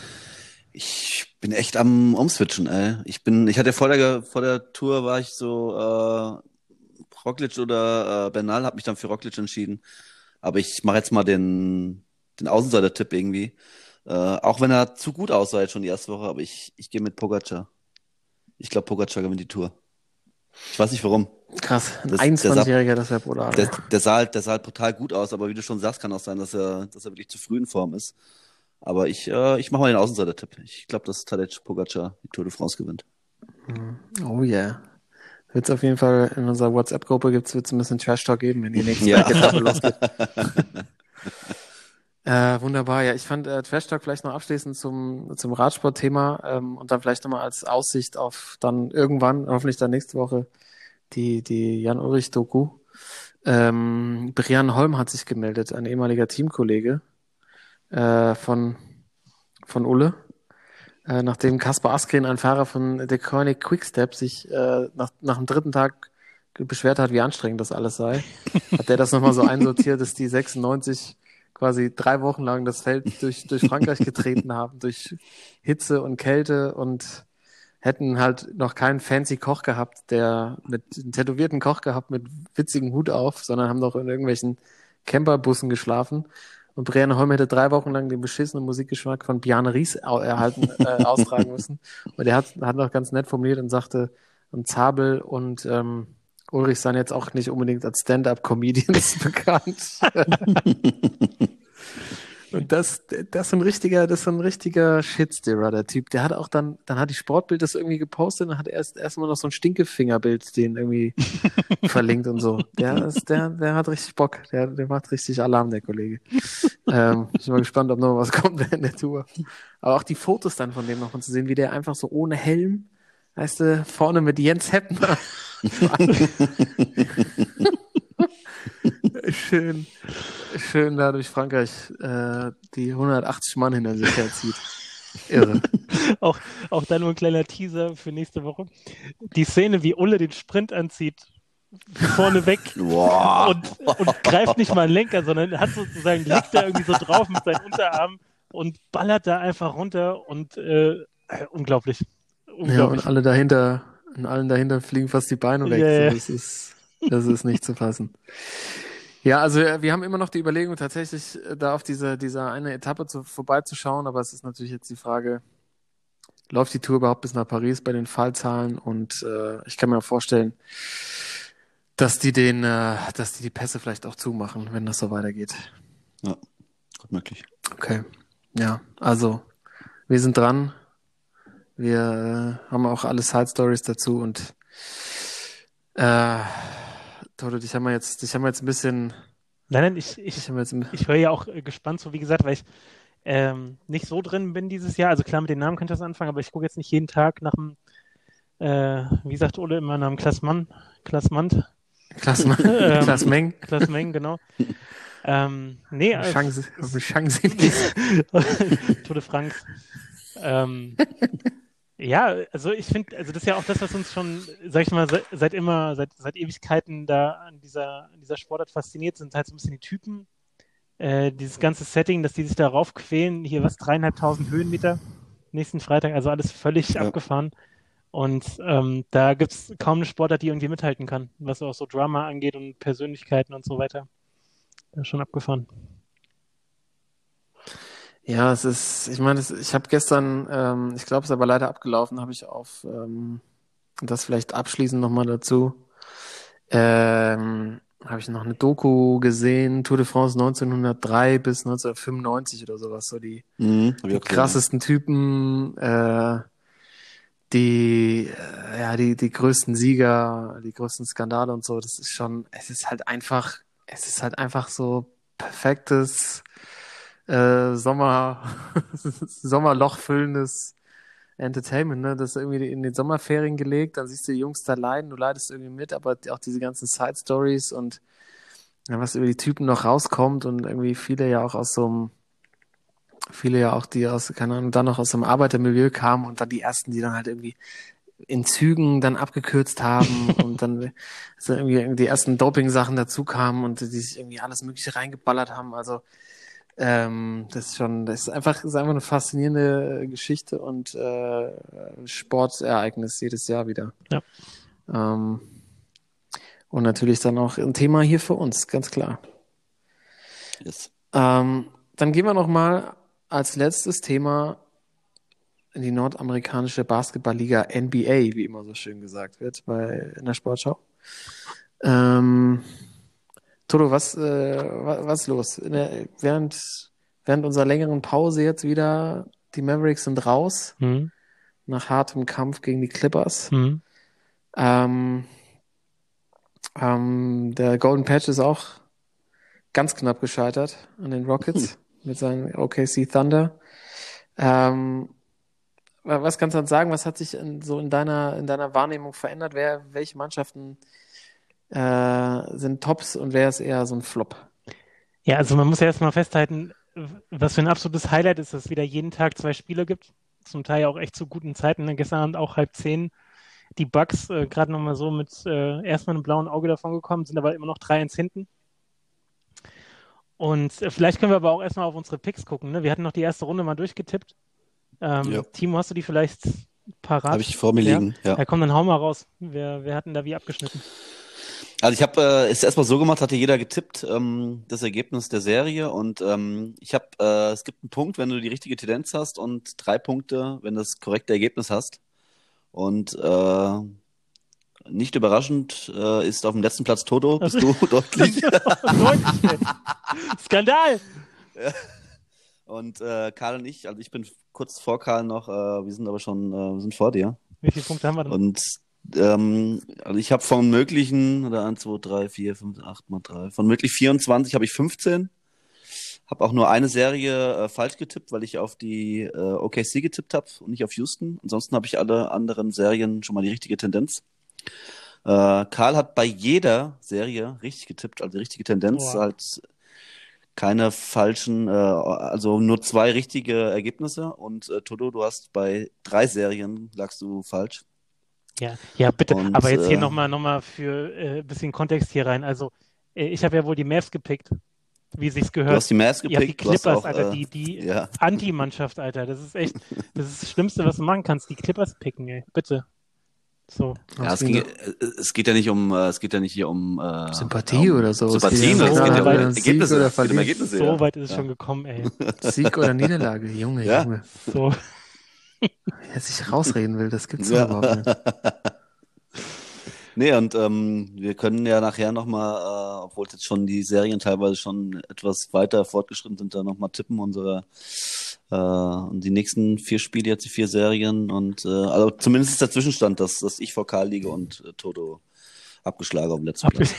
Ich bin echt am Umswitchen, ey. Ich bin, ich hatte vor der, vor der Tour war ich so, äh, Roglic oder äh, Bernal, habe mich dann für Roglic entschieden. Aber ich mache jetzt mal den, den Außenseiter-Tipp irgendwie. Äh, auch wenn er zu gut aussah jetzt schon die erste Woche, aber ich, ich gehe mit Pogacar. Ich glaube, Pogacar gewinnt die Tour. Ich weiß nicht warum. Krass, ein Das- der 21-Jähriger, das wäre brutal. Der, der, sah halt, der sah halt brutal gut aus, aber wie du schon sagst, kann auch sein, dass er, dass er wirklich zu früh in Form ist. Aber ich, äh, ich mache mal den Außenseiter-Tipp. Ich glaube, dass Tadej Pogacar die Tour de France gewinnt. Oh yeah. Wird's auf jeden Fall in unserer WhatsApp-Gruppe gibt's wird's ein bisschen Trash-Talk geben, wenn die nächste Ja. Etappe losgeht. Äh, wunderbar, ja, ich fand äh, Trash Talk vielleicht noch abschließend zum, zum Radsport-Thema ähm, und dann vielleicht nochmal als Aussicht auf dann irgendwann, hoffentlich dann nächste Woche, die, die Jan-Ulrich-Doku. Ähm, Brian Holm hat sich gemeldet, ein ehemaliger Teamkollege äh, von, von Ulle. Äh, nachdem Kaspar Askren, ein Fahrer von der Koenig Quickstep, sich äh, nach, nach dem dritten Tag beschwert hat, wie anstrengend das alles sei, hat der das nochmal so einsortiert, dass die 96 quasi drei Wochen lang das Feld durch, durch Frankreich getreten haben, durch Hitze und Kälte und hätten halt noch keinen fancy Koch gehabt, der mit einen tätowierten Koch gehabt mit witzigem Hut auf, sondern haben noch in irgendwelchen Camperbussen geschlafen. Und Brian Holm hätte drei Wochen lang den beschissenen Musikgeschmack von Bjarne Ries erhalten, äh, austragen müssen. Und er hat, hat noch ganz nett formuliert und sagte, und Zabel und ähm, Ulrich seien jetzt auch nicht unbedingt als Stand-up-Comedians bekannt. Und das, das ist ein richtiger, das ist ein richtiger Shitstirrer, der Typ. Der hat auch dann, dann hat die Sportbild das irgendwie gepostet und hat erst erstmal noch so ein Stinkefingerbild den irgendwie verlinkt und so. Der ist, der, der hat richtig Bock. Der, der macht richtig Alarm, der Kollege. Ähm, ich bin mal gespannt, ob noch was kommt während der Tour. Aber auch die Fotos dann von dem noch zu sehen, wie der einfach so ohne Helm, weißt du, vorne mit Jens Heppner. schön, schön da durch Frankreich äh, die 180 Mann hinter sich herzieht. Irre. Auch, auch da nur ein kleiner Teaser für nächste Woche. Die Szene, wie Ulle den Sprint anzieht, vorne weg und, und greift nicht mal einen Lenker, sondern hat sozusagen, liegt da irgendwie so drauf mit seinen Unterarmen und ballert da einfach runter und äh, äh, unglaublich. Ja, Unglaublich. und alle dahinter, und allen dahinter fliegen fast die Beine weg. Ja. So, das ist, Das ist nicht zu fassen. Ja, also äh, wir haben immer noch die Überlegung, tatsächlich äh, da auf diese, dieser eine Etappe zu, vorbeizuschauen, aber es ist natürlich jetzt die Frage, läuft die Tour überhaupt bis nach Paris bei den Fallzahlen? Und äh, ich kann mir auch vorstellen, dass die den, äh, dass die die Pässe vielleicht auch zumachen, wenn das so weitergeht. Ja, gut möglich. Okay. Ja, also wir sind dran. Wir äh, haben auch alle Side Stories dazu und äh, Toto, dich haben wir jetzt, dich haben wir jetzt ein bisschen, Nein, nein, ich, ich, ich höre ja auch äh, gespannt so, wie gesagt, weil ich ähm, nicht so drin bin dieses Jahr. Also klar, mit den Namen könnte ich das anfangen, aber ich gucke jetzt nicht jeden Tag nach dem, äh, wie sagt Ole immer, nach dem Klassmann, Klassmand, Klassmann, Ähm, Klassmeng, Klassmengen, genau. ähm, nee, äh, Chance, Chance. Tour de France. Ähm, ja, also ich finde, also das ist ja auch das, was uns schon, sag ich mal, seit, immer, seit, seit Ewigkeiten da an dieser, an dieser Sportart fasziniert sind, halt so ein bisschen die Typen, äh, dieses ganze Setting, dass die sich darauf quälen, hier was, dreieinhalbtausend Höhenmeter nächsten Freitag, also alles völlig Ja. abgefahren. Und ähm, da gibt es kaum eine Sportart, die irgendwie mithalten kann, was auch so Drama angeht und Persönlichkeiten und so weiter. Ist schon abgefahren. Ja, es ist, ich meine, es- ich habe gestern, ähm, ich glaube, es ist aber leider abgelaufen, habe ich auf, ähm, das vielleicht abschließend nochmal dazu, ähm, habe ich noch eine Doku gesehen, Tour de France 1903 bis 1995 oder sowas, so die, Mhm, die gesehen. krassesten Typen, äh, die, äh, ja, die, die größten Sieger, die größten Skandale und so, das ist schon, es ist halt einfach, es ist halt einfach so perfektes, äh, Sommer, Sommerloch füllendes Entertainment, ne? Das irgendwie in den Sommerferien gelegt, dann siehst du die Jungs da leiden, du leidest irgendwie mit, aber auch diese ganzen Side Stories und ja, was über die Typen noch rauskommt und irgendwie viele ja auch aus so einem, viele ja auch, die aus, keine Ahnung, dann noch aus so einem Arbeitermilieu kamen und dann die ersten, die dann halt irgendwie in Zügen dann abgekürzt haben und dann so irgendwie die ersten Doping-Sachen dazu kamen und die sich irgendwie alles Mögliche reingeballert haben. Also ähm, das ist schon, das ist einfach, ist einfach eine faszinierende Geschichte und äh, Sportereignis jedes Jahr wieder. Ja. Ähm, und natürlich dann auch ein Thema hier für uns, ganz klar. Yes. Ähm, dann gehen wir noch mal als letztes Thema in die nordamerikanische Basketballliga NBA, wie immer so schön gesagt wird bei in der Sportschau. Ähm, Toto, was, äh, wa- was ist los? Der, während, während unserer längeren Pause jetzt wieder, die Mavericks sind raus Mhm. nach hartem Kampf gegen die Clippers. Mhm. Ähm, ähm, der Golden Patch ist auch ganz knapp gescheitert an den Rockets mit seinen OKC Thunder. Ähm, wa- was kannst du uns sagen? Was hat sich in, so in deiner, in deiner Wahrnehmung verändert? Wer, welche Mannschaften äh, sind Tops und wer ist eher so ein Flop? Ja, also man muss ja erstmal festhalten, was für ein absolutes Highlight ist, dass es wieder jeden Tag zwei Spiele gibt. Zum Teil auch echt zu guten Zeiten. Gestern Abend auch halb zehn. Die Bucks äh, gerade nochmal so mit äh, erstmal einem blauen Auge davon gekommen, sind aber immer noch 3-1 hinten. Und äh, vielleicht können wir aber auch erstmal auf unsere Picks gucken. Ne? Wir hatten noch die erste Runde mal durchgetippt. Ähm, Ja. Timo, hast du die vielleicht parat? Habe ich vor mir Ja? liegen. Ja. Ja, komm, dann hau mal raus. Wer, wer hat denn da wie abgeschnitten? Also ich habe äh, es erstmal so gemacht, hatte jeder getippt, ähm, das Ergebnis der Serie und ähm, ich habe, äh, es gibt einen Punkt, wenn du die richtige Tendenz hast und drei Punkte, wenn du das korrekte Ergebnis hast. Und äh, nicht überraschend äh, ist auf dem letzten Platz Toto, bist du deutlich. Skandal! Und äh, Karl und ich, also ich bin kurz vor Karl noch, äh, wir sind aber schon, äh, wir sind vor dir. Wie viele Punkte haben wir denn? Und ähm, also ich habe von möglichen, oder 1, 2, 3, 4, 5, 8 mal 3, von möglich 24 habe ich 15. Habe auch nur eine Serie äh, falsch getippt, weil ich auf die äh, OKC getippt habe und nicht auf Houston. Ansonsten habe ich alle anderen Serien schon mal die richtige Tendenz. Äh, Karl hat bei jeder Serie richtig getippt, also die richtige Tendenz, Boah. halt keine falschen, äh, also nur zwei richtige Ergebnisse. Und äh, Toto, du hast bei drei Serien lagst du falsch. Ja, ja, bitte. Und, Aber jetzt hier äh, nochmal noch mal für äh, ein bisschen Kontext hier rein. Also, äh, ich habe ja wohl die Mavs gepickt, wie sich's Du gehört. hast die Mavs Ja, die gepickt, du hast Clippers, auch, Alter, äh, die, die ja. Anti-Mannschaft, Alter. Das ist echt, das ist das Schlimmste, was du machen kannst. Die Clippers picken, ey. Bitte. So. Ja, es, ging, äh, es geht ja nicht um, äh, es geht ja nicht hier um äh, Sympathie ja, um oder so. Es Sympathie, geht ja es so geht ja um Ergebnisse. Oder Es geht um Verlust. Ergebnisse, So ja. weit ist es Ja. schon gekommen, ey. Sieg oder Niederlage, Junge, Ja. Junge. So. Wer sich rausreden will, das gibt's Ja. überhaupt nicht. Nee, und ähm, wir können ja nachher nochmal, äh, obwohl jetzt schon die Serien teilweise schon etwas weiter fortgeschritten sind, da nochmal tippen, unsere äh, und die nächsten vier Spiele, jetzt die vier Serien und äh, also zumindest ist der Zwischenstand, dass, dass ich vor Karl liege und äh, Toto abgeschlagen auf dem letzten Platz.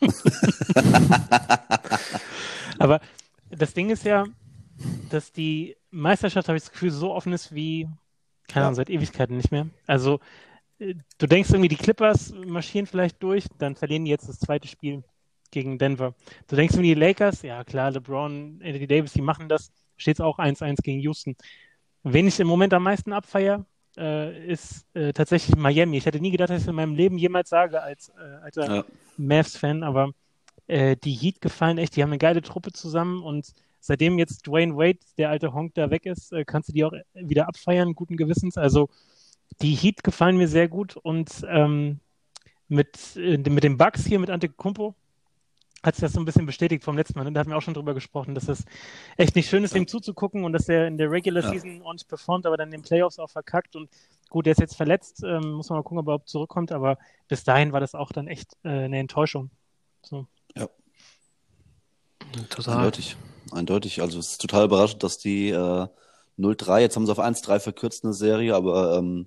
Aber das Ding ist ja, dass die Meisterschaft, habe ich das Gefühl, so offen ist wie, keine Ja. Ahnung, seit Ewigkeiten nicht mehr. Also, äh, du denkst irgendwie, die Clippers marschieren vielleicht durch, dann verlieren die jetzt das zweite Spiel gegen Denver. Du denkst irgendwie, die Lakers, ja klar, LeBron, Anthony Davis, die machen das, steht es auch 1-1 gegen Houston. Wen ich im Moment am meisten abfeier, äh, ist äh, tatsächlich Miami. Ich hätte nie gedacht, dass ich es in meinem Leben jemals sage als äh, alter Ja. Mavs-Fan, aber äh, die Heat gefallen echt, die haben eine geile Truppe zusammen und seitdem jetzt Dwayne Wade, der alte Honk, da weg ist, äh, kannst du die auch wieder abfeiern, guten Gewissens. Also die Heat gefallen mir sehr gut und ähm, mit, äh, mit den Bucks hier, mit Antetokounmpo, hat sich das so ein bisschen bestätigt vom letzten Mal. Ne? Da hatten wir auch schon drüber gesprochen, dass es echt nicht schön ist, Ja. ihm zuzugucken und dass er in der Regular Ja. Season ordentlich performt, aber dann in den Playoffs auch verkackt. Und gut, der ist jetzt verletzt, ähm, muss man mal gucken, ob er überhaupt zurückkommt, aber bis dahin war das auch dann echt äh, eine Enttäuschung. So. Total. Eindeutig. Eindeutig. Also es ist total überraschend, dass die äh, 0-3, jetzt haben sie auf 1-3 verkürzt eine Serie, aber ähm,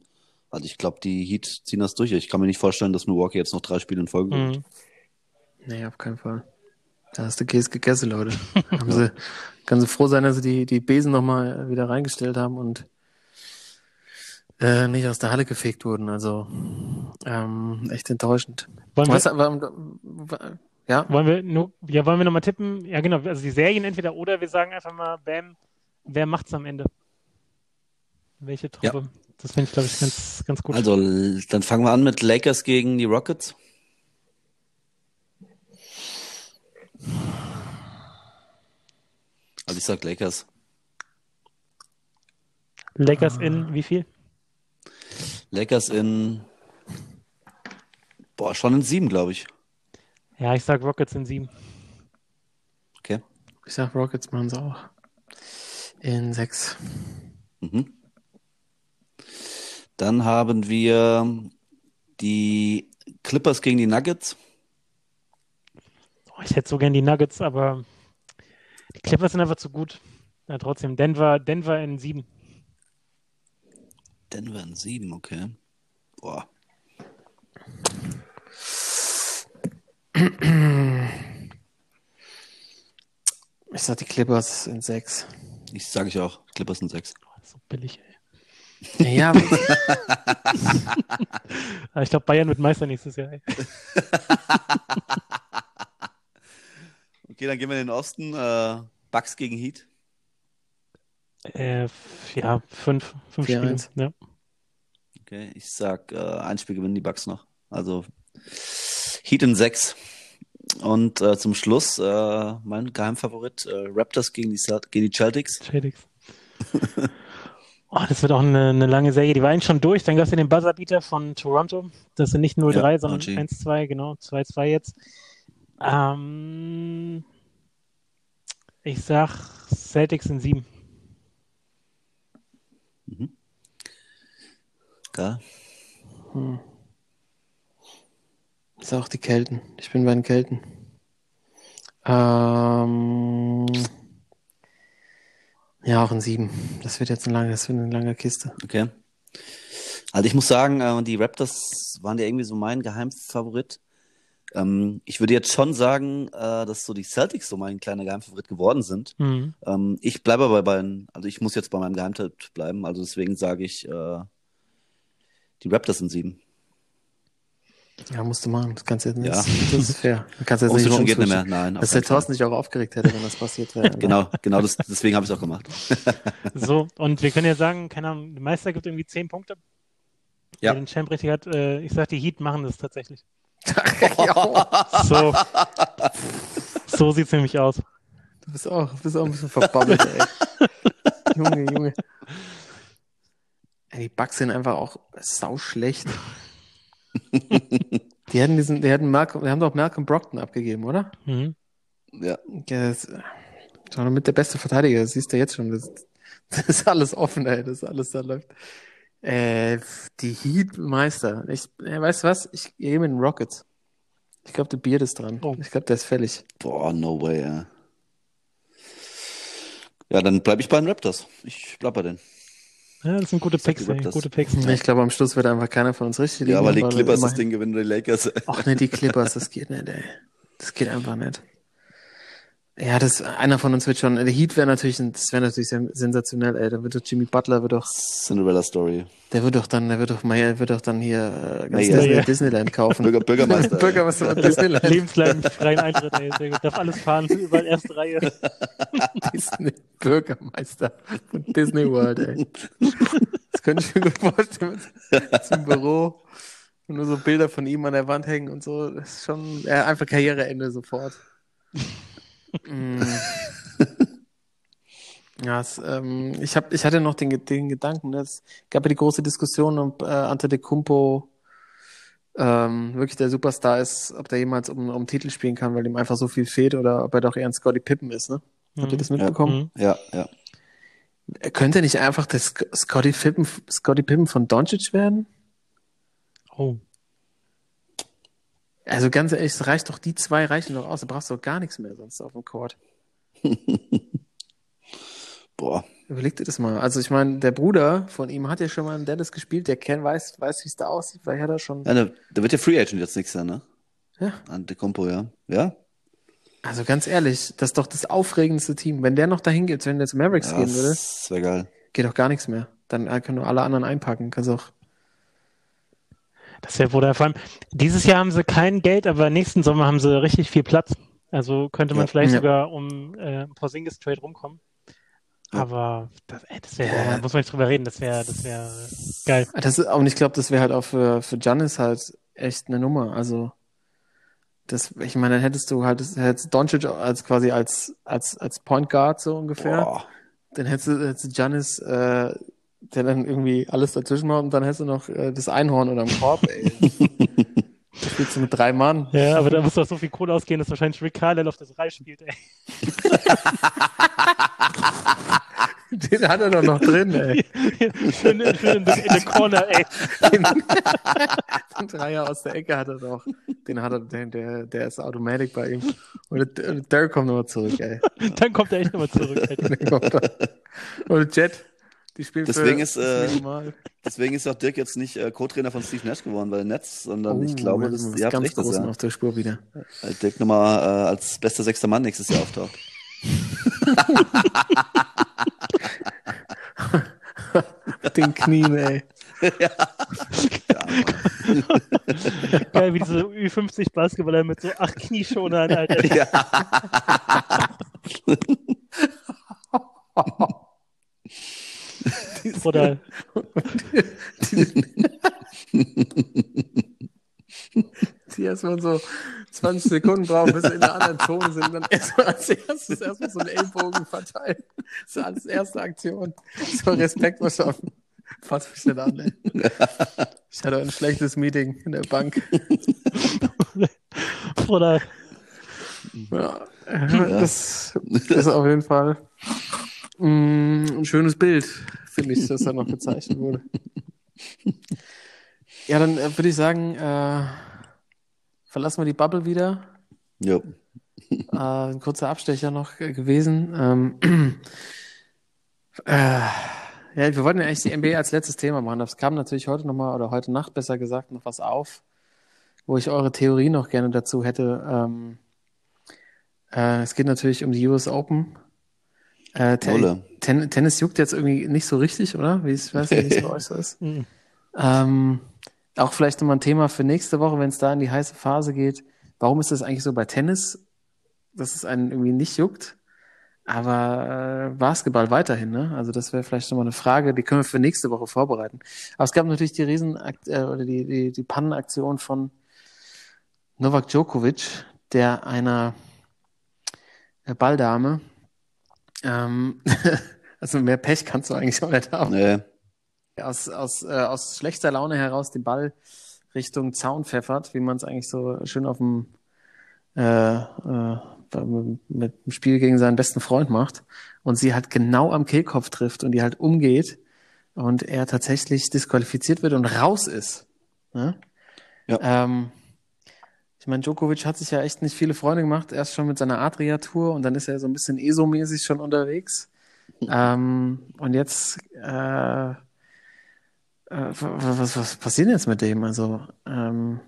also ich glaube, die Heat ziehen das durch. Ich kann mir nicht vorstellen, dass Milwaukee jetzt noch drei Spiele in Folge gewinnt. Mhm. Nee, auf keinen Fall. Da hast du Käse gegessen, Leute. haben sie, können sie froh sein, dass sie die, die Besen nochmal wieder reingestellt haben und äh, nicht aus der Halle gefegt wurden. Also ähm, echt enttäuschend. Wollen, Was, wir, warum, wa- ja, wollen wir nur, ja, wollen wir nochmal tippen? Ja, genau, also die Serien entweder oder wir sagen einfach mal, Bam, wer macht's am Ende? Welche Truppe? Das finde ich, glaube ich, ganz, ganz gut. Also dann fangen wir an mit Lakers gegen die Rockets. Also ich sag Lakers. Lakers in wie viel? Lakers in boah, schon in sieben, glaube ich. Ja, ich sag Rockets in sieben. Okay. ich sag Rockets machen sie auch. In sechs. Mhm. Dann haben wir die Clippers gegen die Nuggets. Oh, ich hätte so gern die Nuggets, aber die Clippers sind einfach zu gut. Ja, trotzdem, Denver, Denver in sieben. Denver in sieben, okay. Boah. Ich sag die Clippers in sechs. Ich sage ich auch. Clippers in sechs. Oh, das ist so billig, ey. Ja, Aber ich glaube, Bayern wird Meister nächstes Jahr. Ey. Okay, dann gehen wir in den Osten. Äh, Bucks gegen Heat. Äh, ja, fünf, fünf Spiele. 4-1. Ja. Okay, ich sag, äh, ein Spiel gewinnen die Bucks noch. Also Heat in sechs. Und äh, zum Schluss äh, mein Geheimfavorit äh, Raptors gegen die, gegen die Celtics. Shadix. Oh, das wird auch eine, eine lange Serie. Die war eigentlich schon durch. Dann gab es ja den Buzzerbeater von Toronto. Das sind nicht 0-3, Ja, sondern RG. 1-2, genau. 2-2 jetzt. Ähm, ich sag Celtics in 7. Geil. Hm. Sag auch die Kelten. Ich bin bei den Kelten. Ähm, ja, auch in sieben. Das wird jetzt eine lange, das wird eine lange Kiste. Okay. Also ich muss sagen, äh, die Raptors waren ja irgendwie so mein Geheimfavorit. Ähm, ich würde jetzt schon sagen, äh, dass so die Celtics so mein kleiner Geheimfavorit geworden sind. Mhm. Ähm, ich bleibe aber bei beiden, also ich muss jetzt bei meinem Geheimtipp bleiben, also deswegen sage ich äh, die Raptors in sieben. Ja, musst du machen. Das kannst du jetzt nicht. Ja. Das, ist fair. Du kannst jetzt nicht Umswitchen geht nicht mehr, nein. Dass der. Thorsten sich auch aufgeregt hätte, wenn das passiert wäre. Genau, genau, das, deswegen habe ich es auch gemacht. So, und wir können ja sagen, keine Ahnung, der Meister gibt irgendwie 10 Punkte. Ja. Wer den Champ richtig hat, äh, ich sag, die Heat machen das tatsächlich. So, so sieht's nämlich aus. du bist auch, du bist auch ein bisschen verbabbelt, ey. Junge, Junge. Ey, die Bugs sind einfach auch sau schlecht. Die hätten diesen, die hätten Malcolm, die haben doch Malcolm Brockton abgegeben, oder? Mhm. Ja. Ja, das, das war mit der beste Verteidiger, das siehst du jetzt schon. Das, das ist alles offen, ey, das alles da läuft. Äh, die Heat-Meister. Ich, äh, weißt du was? Ich gehe mit den Rockets. Ich glaube, der Beard ist dran. Oh. Ich glaube, der ist fällig. Boah, no way, ja. Ja, dann bleibe ich bei den Raptors. Ich bleib bei denen. Ja, das sind gute Picks, ey. Gute Picks. Ich glaube, am Schluss wird einfach keiner von uns richtig liegen. Ja, aber die Clippers das Ding gewinnen die Lakers. Ach ne, die Clippers, das geht nicht, ey. Das geht einfach nicht. Ja, das, einer von uns wird schon, der Heat wäre natürlich, das wäre natürlich sen- sensationell, ey. Da wird doch Jimmy Butler, wird doch, Cinderella Story. der wird doch dann, der wird doch mal, wird doch dann hier äh, ganz Mayer. Disney, Mayer. Disneyland kaufen. Bürger, Bürgermeister. Bürgermeister von Disneyland. Lebenslang freien Eintritt, ey. Darf alles fahren, überall erste Reihe. Disney Bürgermeister von Disney World, ey. Das könnte ich mir gut vorstellen. Zum Büro und nur so Bilder von ihm an der Wand hängen und so. Das ist schon ja, einfach Karriereende sofort. Mm. Ja, es, ähm, ich, hab, ich hatte noch den, den Gedanken, ne, es gab ja die große Diskussion, ob äh, Ante de Kumpo ähm, wirklich der Superstar ist, ob der jemals um, um Titel spielen kann, weil ihm einfach so viel fehlt oder ob er doch eher ein Scotty Pippen ist. Ne? Habt ihr das mitbekommen? Mhm. Ja, ja. Könnte nicht einfach der Sc Scotty Pippen, Scotty Pippen von Doncic werden? Oh. Also ganz ehrlich, es reicht doch, die zwei reichen doch aus. Du brauchst doch gar nichts mehr sonst auf dem Court. Boah. Überleg dir das mal. Also ich meine, der Bruder von ihm hat ja schon mal in Dallas gespielt, der kennt, weiß, weiß wie es da aussieht, weil er da schon. Ja, der, der wird ja Free Agent jetzt nächstes Jahr, ne? Ja. Antetokounmpo, ja. Ja? Also ganz ehrlich, das ist doch das aufregendste Team. Wenn der noch dahin geht, wenn der zu Mavericks ja gehen würde, das wäre geil. geht doch gar nichts mehr. Dann können nur alle anderen einpacken. Kannst auch. Das wäre wohl der vor allem. Dieses Jahr haben sie kein Geld, aber nächsten Sommer haben sie richtig viel Platz. Also könnte man Ja. vielleicht Ja. sogar um äh, Porzingis Trade rumkommen. Aber das, ey, das wäre, Ja. da muss man nicht drüber reden, das wäre, das wäre geil. Das und ich glaube, das wäre halt auch für, für Giannis halt echt eine Nummer. Also, das, ich meine, dann hättest du halt, hättest Doncic als quasi als, als, als Point Guard so ungefähr. Boah. Dann hättest du, hättest du Giannis, äh, der dann irgendwie alles dazwischen macht und dann hättest du noch äh, das Einhorn unterm Korb, ey. da spielst du mit drei Mann. Ja, aber da muss doch so viel Kohle ausgehen, dass wahrscheinlich Rick Carlisle auf das Reich spielt, ey. Den hat er doch noch drin, ey. schön, schön in, the corner, ey. Den Dreier aus der Ecke hat er doch. Den hat er, der, der, der ist Automatic bei ihm. Und der, Derek kommt nochmal zurück, ey. Dann kommt er echt nochmal zurück. Alter. Der kommt da. Und Jet, die spielen Deswegen für ist, äh. Deswegen ist auch Dirk jetzt nicht äh, Co-Trainer von Steve Nash geworden bei den Nets, sondern Oh, ich glaube, das, ist ihr habt ganz recht, dass großen er, auf der Spur wieder. äh, Dirk nochmal äh, als bester sechster Mann nächstes Jahr auftaucht. Den Knien, ey. ja, Mann. Geil, wie diese Ü50 Basketballer mit so acht Knieschonern, Alter. ja. Oder Die erstmal so 20 Sekunden brauchen, bis sie in der anderen Zone sind, dann erstmal als erstes erstmal so einen Ellbogen verteilen. So als erste Aktion. So Respekt verschaffen. Fass mich nicht an, ey. Ich hatte ein schlechtes Meeting in der Bank. Oder Ja, das, das ist auf jeden Fall mm, ein schönes Bild, finde ich, das da noch gezeichnet wurde. Ja, dann äh, würde ich sagen, äh, verlassen wir die Bubble wieder. Jo. Äh, ein kurzer Abstecher noch äh, gewesen. Ähm, äh, ja, wir wollten ja eigentlich die NBA als letztes Thema machen. Das kam natürlich heute nochmal, oder heute Nacht besser gesagt, noch was auf, wo ich eure Theorie noch gerne dazu hätte. Ähm, äh, es geht natürlich um die US Open. Äh, Ten. Ten Tennis juckt jetzt irgendwie nicht so richtig, oder? Wie es, weiß nicht, wie es bei euch so ist. Mhm. Ähm, auch vielleicht nochmal ein Thema für nächste Woche, wenn es da in die heiße Phase geht. Warum ist das eigentlich so bei Tennis, dass es einen irgendwie nicht juckt? Aber äh, Basketball weiterhin, ne? Also das wäre vielleicht nochmal eine Frage, die können wir für nächste Woche vorbereiten. Aber es gab natürlich die Riesen äh, oder die, die, die Pannenaktion von Novak Djokovic, der einer äh, Balldame, ähm, also mehr Pech kannst du eigentlich auch nicht haben Nee. aus, aus, äh, aus schlechter Laune heraus den Ball Richtung Zaun pfeffert, wie man es eigentlich so schön auf dem äh, äh, mit dem Spiel gegen seinen besten Freund macht und sie halt genau am Kehlkopf trifft und die halt umgeht und er tatsächlich disqualifiziert wird und raus ist. Ne? Ja. Ähm, ich meine, Djokovic hat sich ja echt nicht viele Freunde gemacht, erst schon mit seiner Adria-Tour und dann ist er so ein bisschen ESO-mäßig schon unterwegs. Ähm, und jetzt, äh, äh, was, was passiert jetzt mit dem? Also, ähm,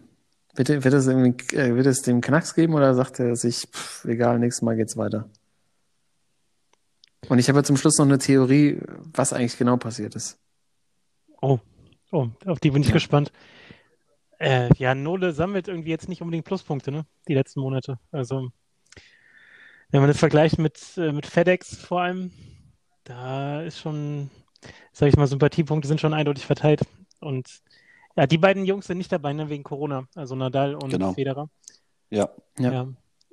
wird, wird, es irgendwie, äh, wird es dem Knacks geben oder sagt er sich, pff, egal, nächstes Mal geht's weiter? Und ich habe zum Schluss noch eine Theorie, was eigentlich genau passiert ist. Oh, oh, auf die bin ich Ja. gespannt. Äh, ja, Nole sammelt irgendwie jetzt nicht unbedingt Pluspunkte, ne? Die letzten Monate. Also, wenn man das vergleicht mit, äh, mit FedEx vor allem, da ist schon, sag ich mal, Sympathiepunkte sind schon eindeutig verteilt. Und ja, die beiden Jungs sind nicht dabei, ne, wegen Corona. Also Nadal und Genau. Federer. Ja. Ja. Ja,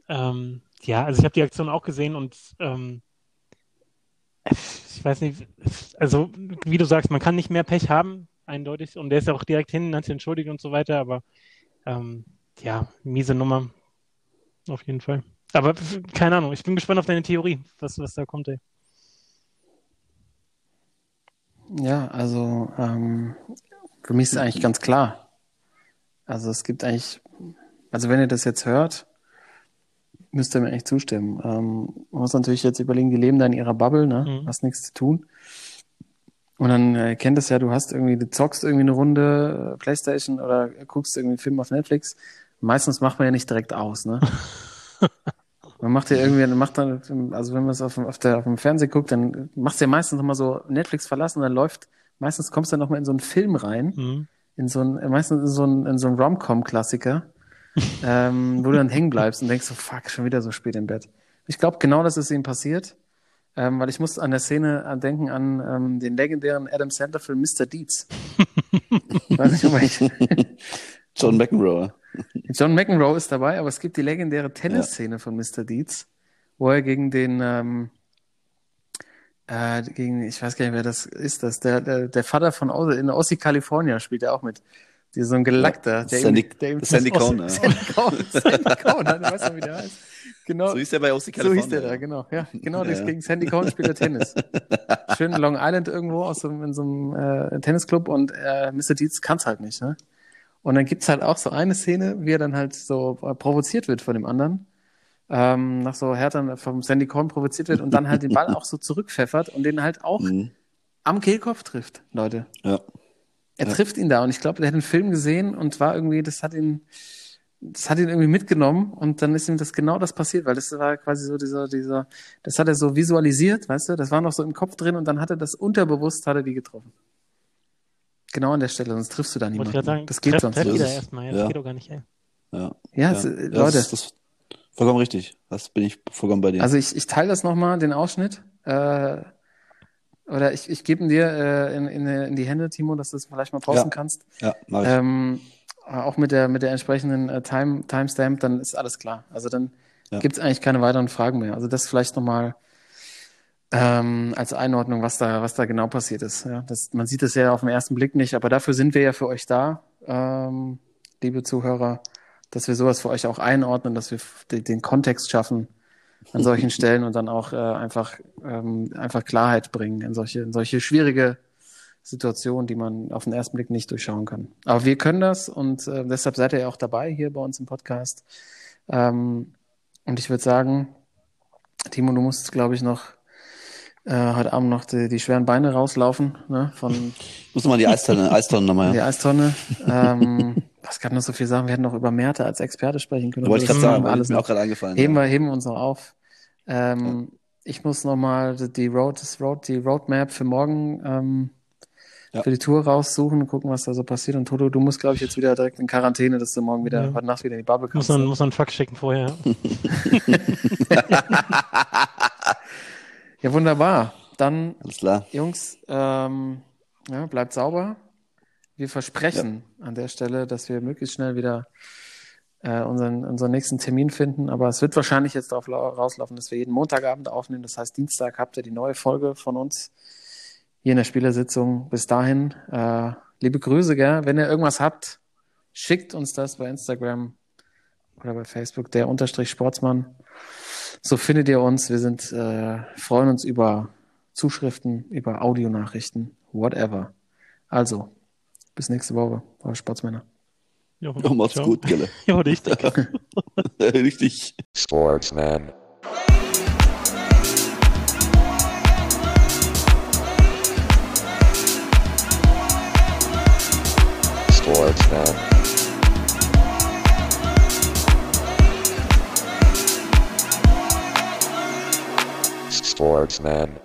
ähm, ja also ich habe die Aktion auch gesehen und ähm, ich weiß nicht, also wie du sagst, man kann nicht mehr Pech haben, eindeutig. Und der ist ja auch direkt hin, hat sich entschuldigt und so weiter, aber ähm, ja, miese Nummer. Auf jeden Fall. Aber keine Ahnung, ich bin gespannt auf deine Theorie, was, was da kommt, ey. Ja, also ähm, für mich ist eigentlich ganz klar. Also es gibt eigentlich, also wenn ihr das jetzt hört, müsst ihr mir eigentlich zustimmen. Ähm, man muss natürlich jetzt überlegen, die leben da in ihrer Bubble, ne? Mhm. Hast nichts zu tun. Und dann äh, kennt es ja, du hast irgendwie, du zockst irgendwie eine Runde äh, Playstation oder guckst irgendwie einen Film auf Netflix. Meistens macht man ja nicht direkt aus, ne? Man macht ja irgendwie, man macht dann, also wenn man es auf, dem- auf, der, auf dem Fernsehen guckt, dann machst du ja meistens nochmal so Netflix verlassen und dann läuft, meistens kommst du dann nochmal in so einen Film rein, Mhm. in so einen, meistens in so einen, in so einen Rom-Com-Klassiker, ähm, wo du dann hängen bleibst und denkst so, fuck, schon wieder so spät im Bett. Ich glaube genau, dass es ihm passiert, ähm, weil ich muss an der Szene an- denken an ähm, den legendären Adam Sandler-Film Mr. Deeds. Weiß nicht, ob ich, John McEnroe. John McEnroe ist dabei, aber es gibt die legendäre Tennisszene von Mr. Deeds, wo er gegen den, ähm, äh, gegen, ich weiß gar nicht, wer das ist, das, der, der, der Vater von Ossi, in Ossi, California spielt er auch mit. Die so ein Gelackter, der Sandy, ihm, der ihm Sandy Cohn. Ja. Sandy Cohn, Sandy Cohn, du weißt noch, wie der heißt. Genau, So hieß der bei OC so California. hieß der da, genau. Ja, genau, Ja. gegen Sandy Cohn spielt er Tennis. Schön Long Island irgendwo aus so, in so einem äh, Tennisclub und äh, Mr. Deeds kann's halt nicht, ne? Und dann gibt's halt auch so eine Szene, wie er dann halt so äh, provoziert wird von dem anderen. Ähm, nach so Härtern vom Sandy Cohn provoziert wird und dann halt den Ball auch so zurückpfeffert und den halt auch Mhm. am Kehlkopf trifft, Leute. Ja. Er Ja. trifft ihn da und ich glaube, der hat den Film gesehen und war irgendwie, das hat ihn, das hat ihn irgendwie mitgenommen und dann ist ihm das genau das passiert, weil das war quasi so dieser, dieser, das hat er so visualisiert, weißt du, das war noch so im Kopf drin und dann hat er das unterbewusst, hat er die getroffen. Genau an der Stelle, sonst triffst du da niemanden. sagen, das geht treff, sonst treff nicht. erstmal, ja, das Ja. geht doch gar nicht, ey. Ja. Ja, Ja. es- Ja, Leute, Das, das vollkommen richtig. Das bin ich vollkommen bei dir. also ich, ich teile das nochmal, den Ausschnitt, äh, oder ich, ich gebe ihn dir äh, in, in, in die Hände, Timo, dass du es vielleicht mal posten Ja. kannst. ja, mach ich. Ähm, auch mit der, mit der entsprechenden äh, Time, Timestamp, dann ist alles klar. Also dann Ja. gibt es eigentlich keine weiteren Fragen mehr. Also das vielleicht nochmal ähm, als Einordnung, was da, was da genau passiert ist. Ja, das, man sieht es ja auf den ersten Blick nicht, aber dafür sind wir ja für euch da, ähm, liebe Zuhörer, dass wir sowas für euch auch einordnen, dass wir den Kontext schaffen an solchen Stellen und dann auch äh, einfach, ähm, einfach Klarheit bringen in solche, in solche schwierige Situationen, die man auf den ersten Blick nicht durchschauen kann. Aber wir können das und äh, deshalb seid ihr ja auch dabei hier bei uns im Podcast. Ähm, und ich würde sagen, Timo, du musst, glaube ich, noch äh, heute Abend noch die, die schweren Beine rauslaufen, ne, von Muss mal die Eistonne, Eistonne nochmal. Ja. Eistonne. ähm, was kann noch so viel sagen? Wir hätten noch über Märte als Experte sprechen können. Wollte ich gerade das sagen, alles mir auch noch. gerade eingefallen. Heben ja. wir, heben wir uns noch auf. Ähm, Ich muss noch mal die Road, das Road, die Roadmap für morgen ähm, Ja. für die Tour raussuchen und gucken, was da so passiert. Und Toto, du musst, glaube ich, jetzt wieder direkt in Quarantäne, dass du morgen wieder, Ja. heute Nacht wieder in die Bubble Muss kannst. man, muss man einen Fax schicken vorher. Ja, wunderbar. Dann, Alles klar. Jungs, ähm, ja, bleibt sauber. Wir versprechen an der Stelle, dass wir möglichst schnell wieder äh, unseren, unseren nächsten Termin finden. Aber es wird wahrscheinlich jetzt darauf lau- rauslaufen, dass wir jeden Montagabend aufnehmen. Das heißt, Dienstag habt ihr die neue Folge von uns hier in der Spielersitzung. Bis dahin, äh, liebe Grüße, gell? Wenn ihr irgendwas habt, Schickt uns das bei Instagram oder bei Facebook, der Unterstrich Sportsmann. So findet ihr uns. Wir sind, äh, freuen uns über Zuschriften, über Audionachrichten, whatever. Also, bis nächste Woche, eure Sportsmänner. Jo, Oh, macht's ciao. gut, Gelle. Jo, richtig. Richtig. Sportsman. Sportsman. Sportsman.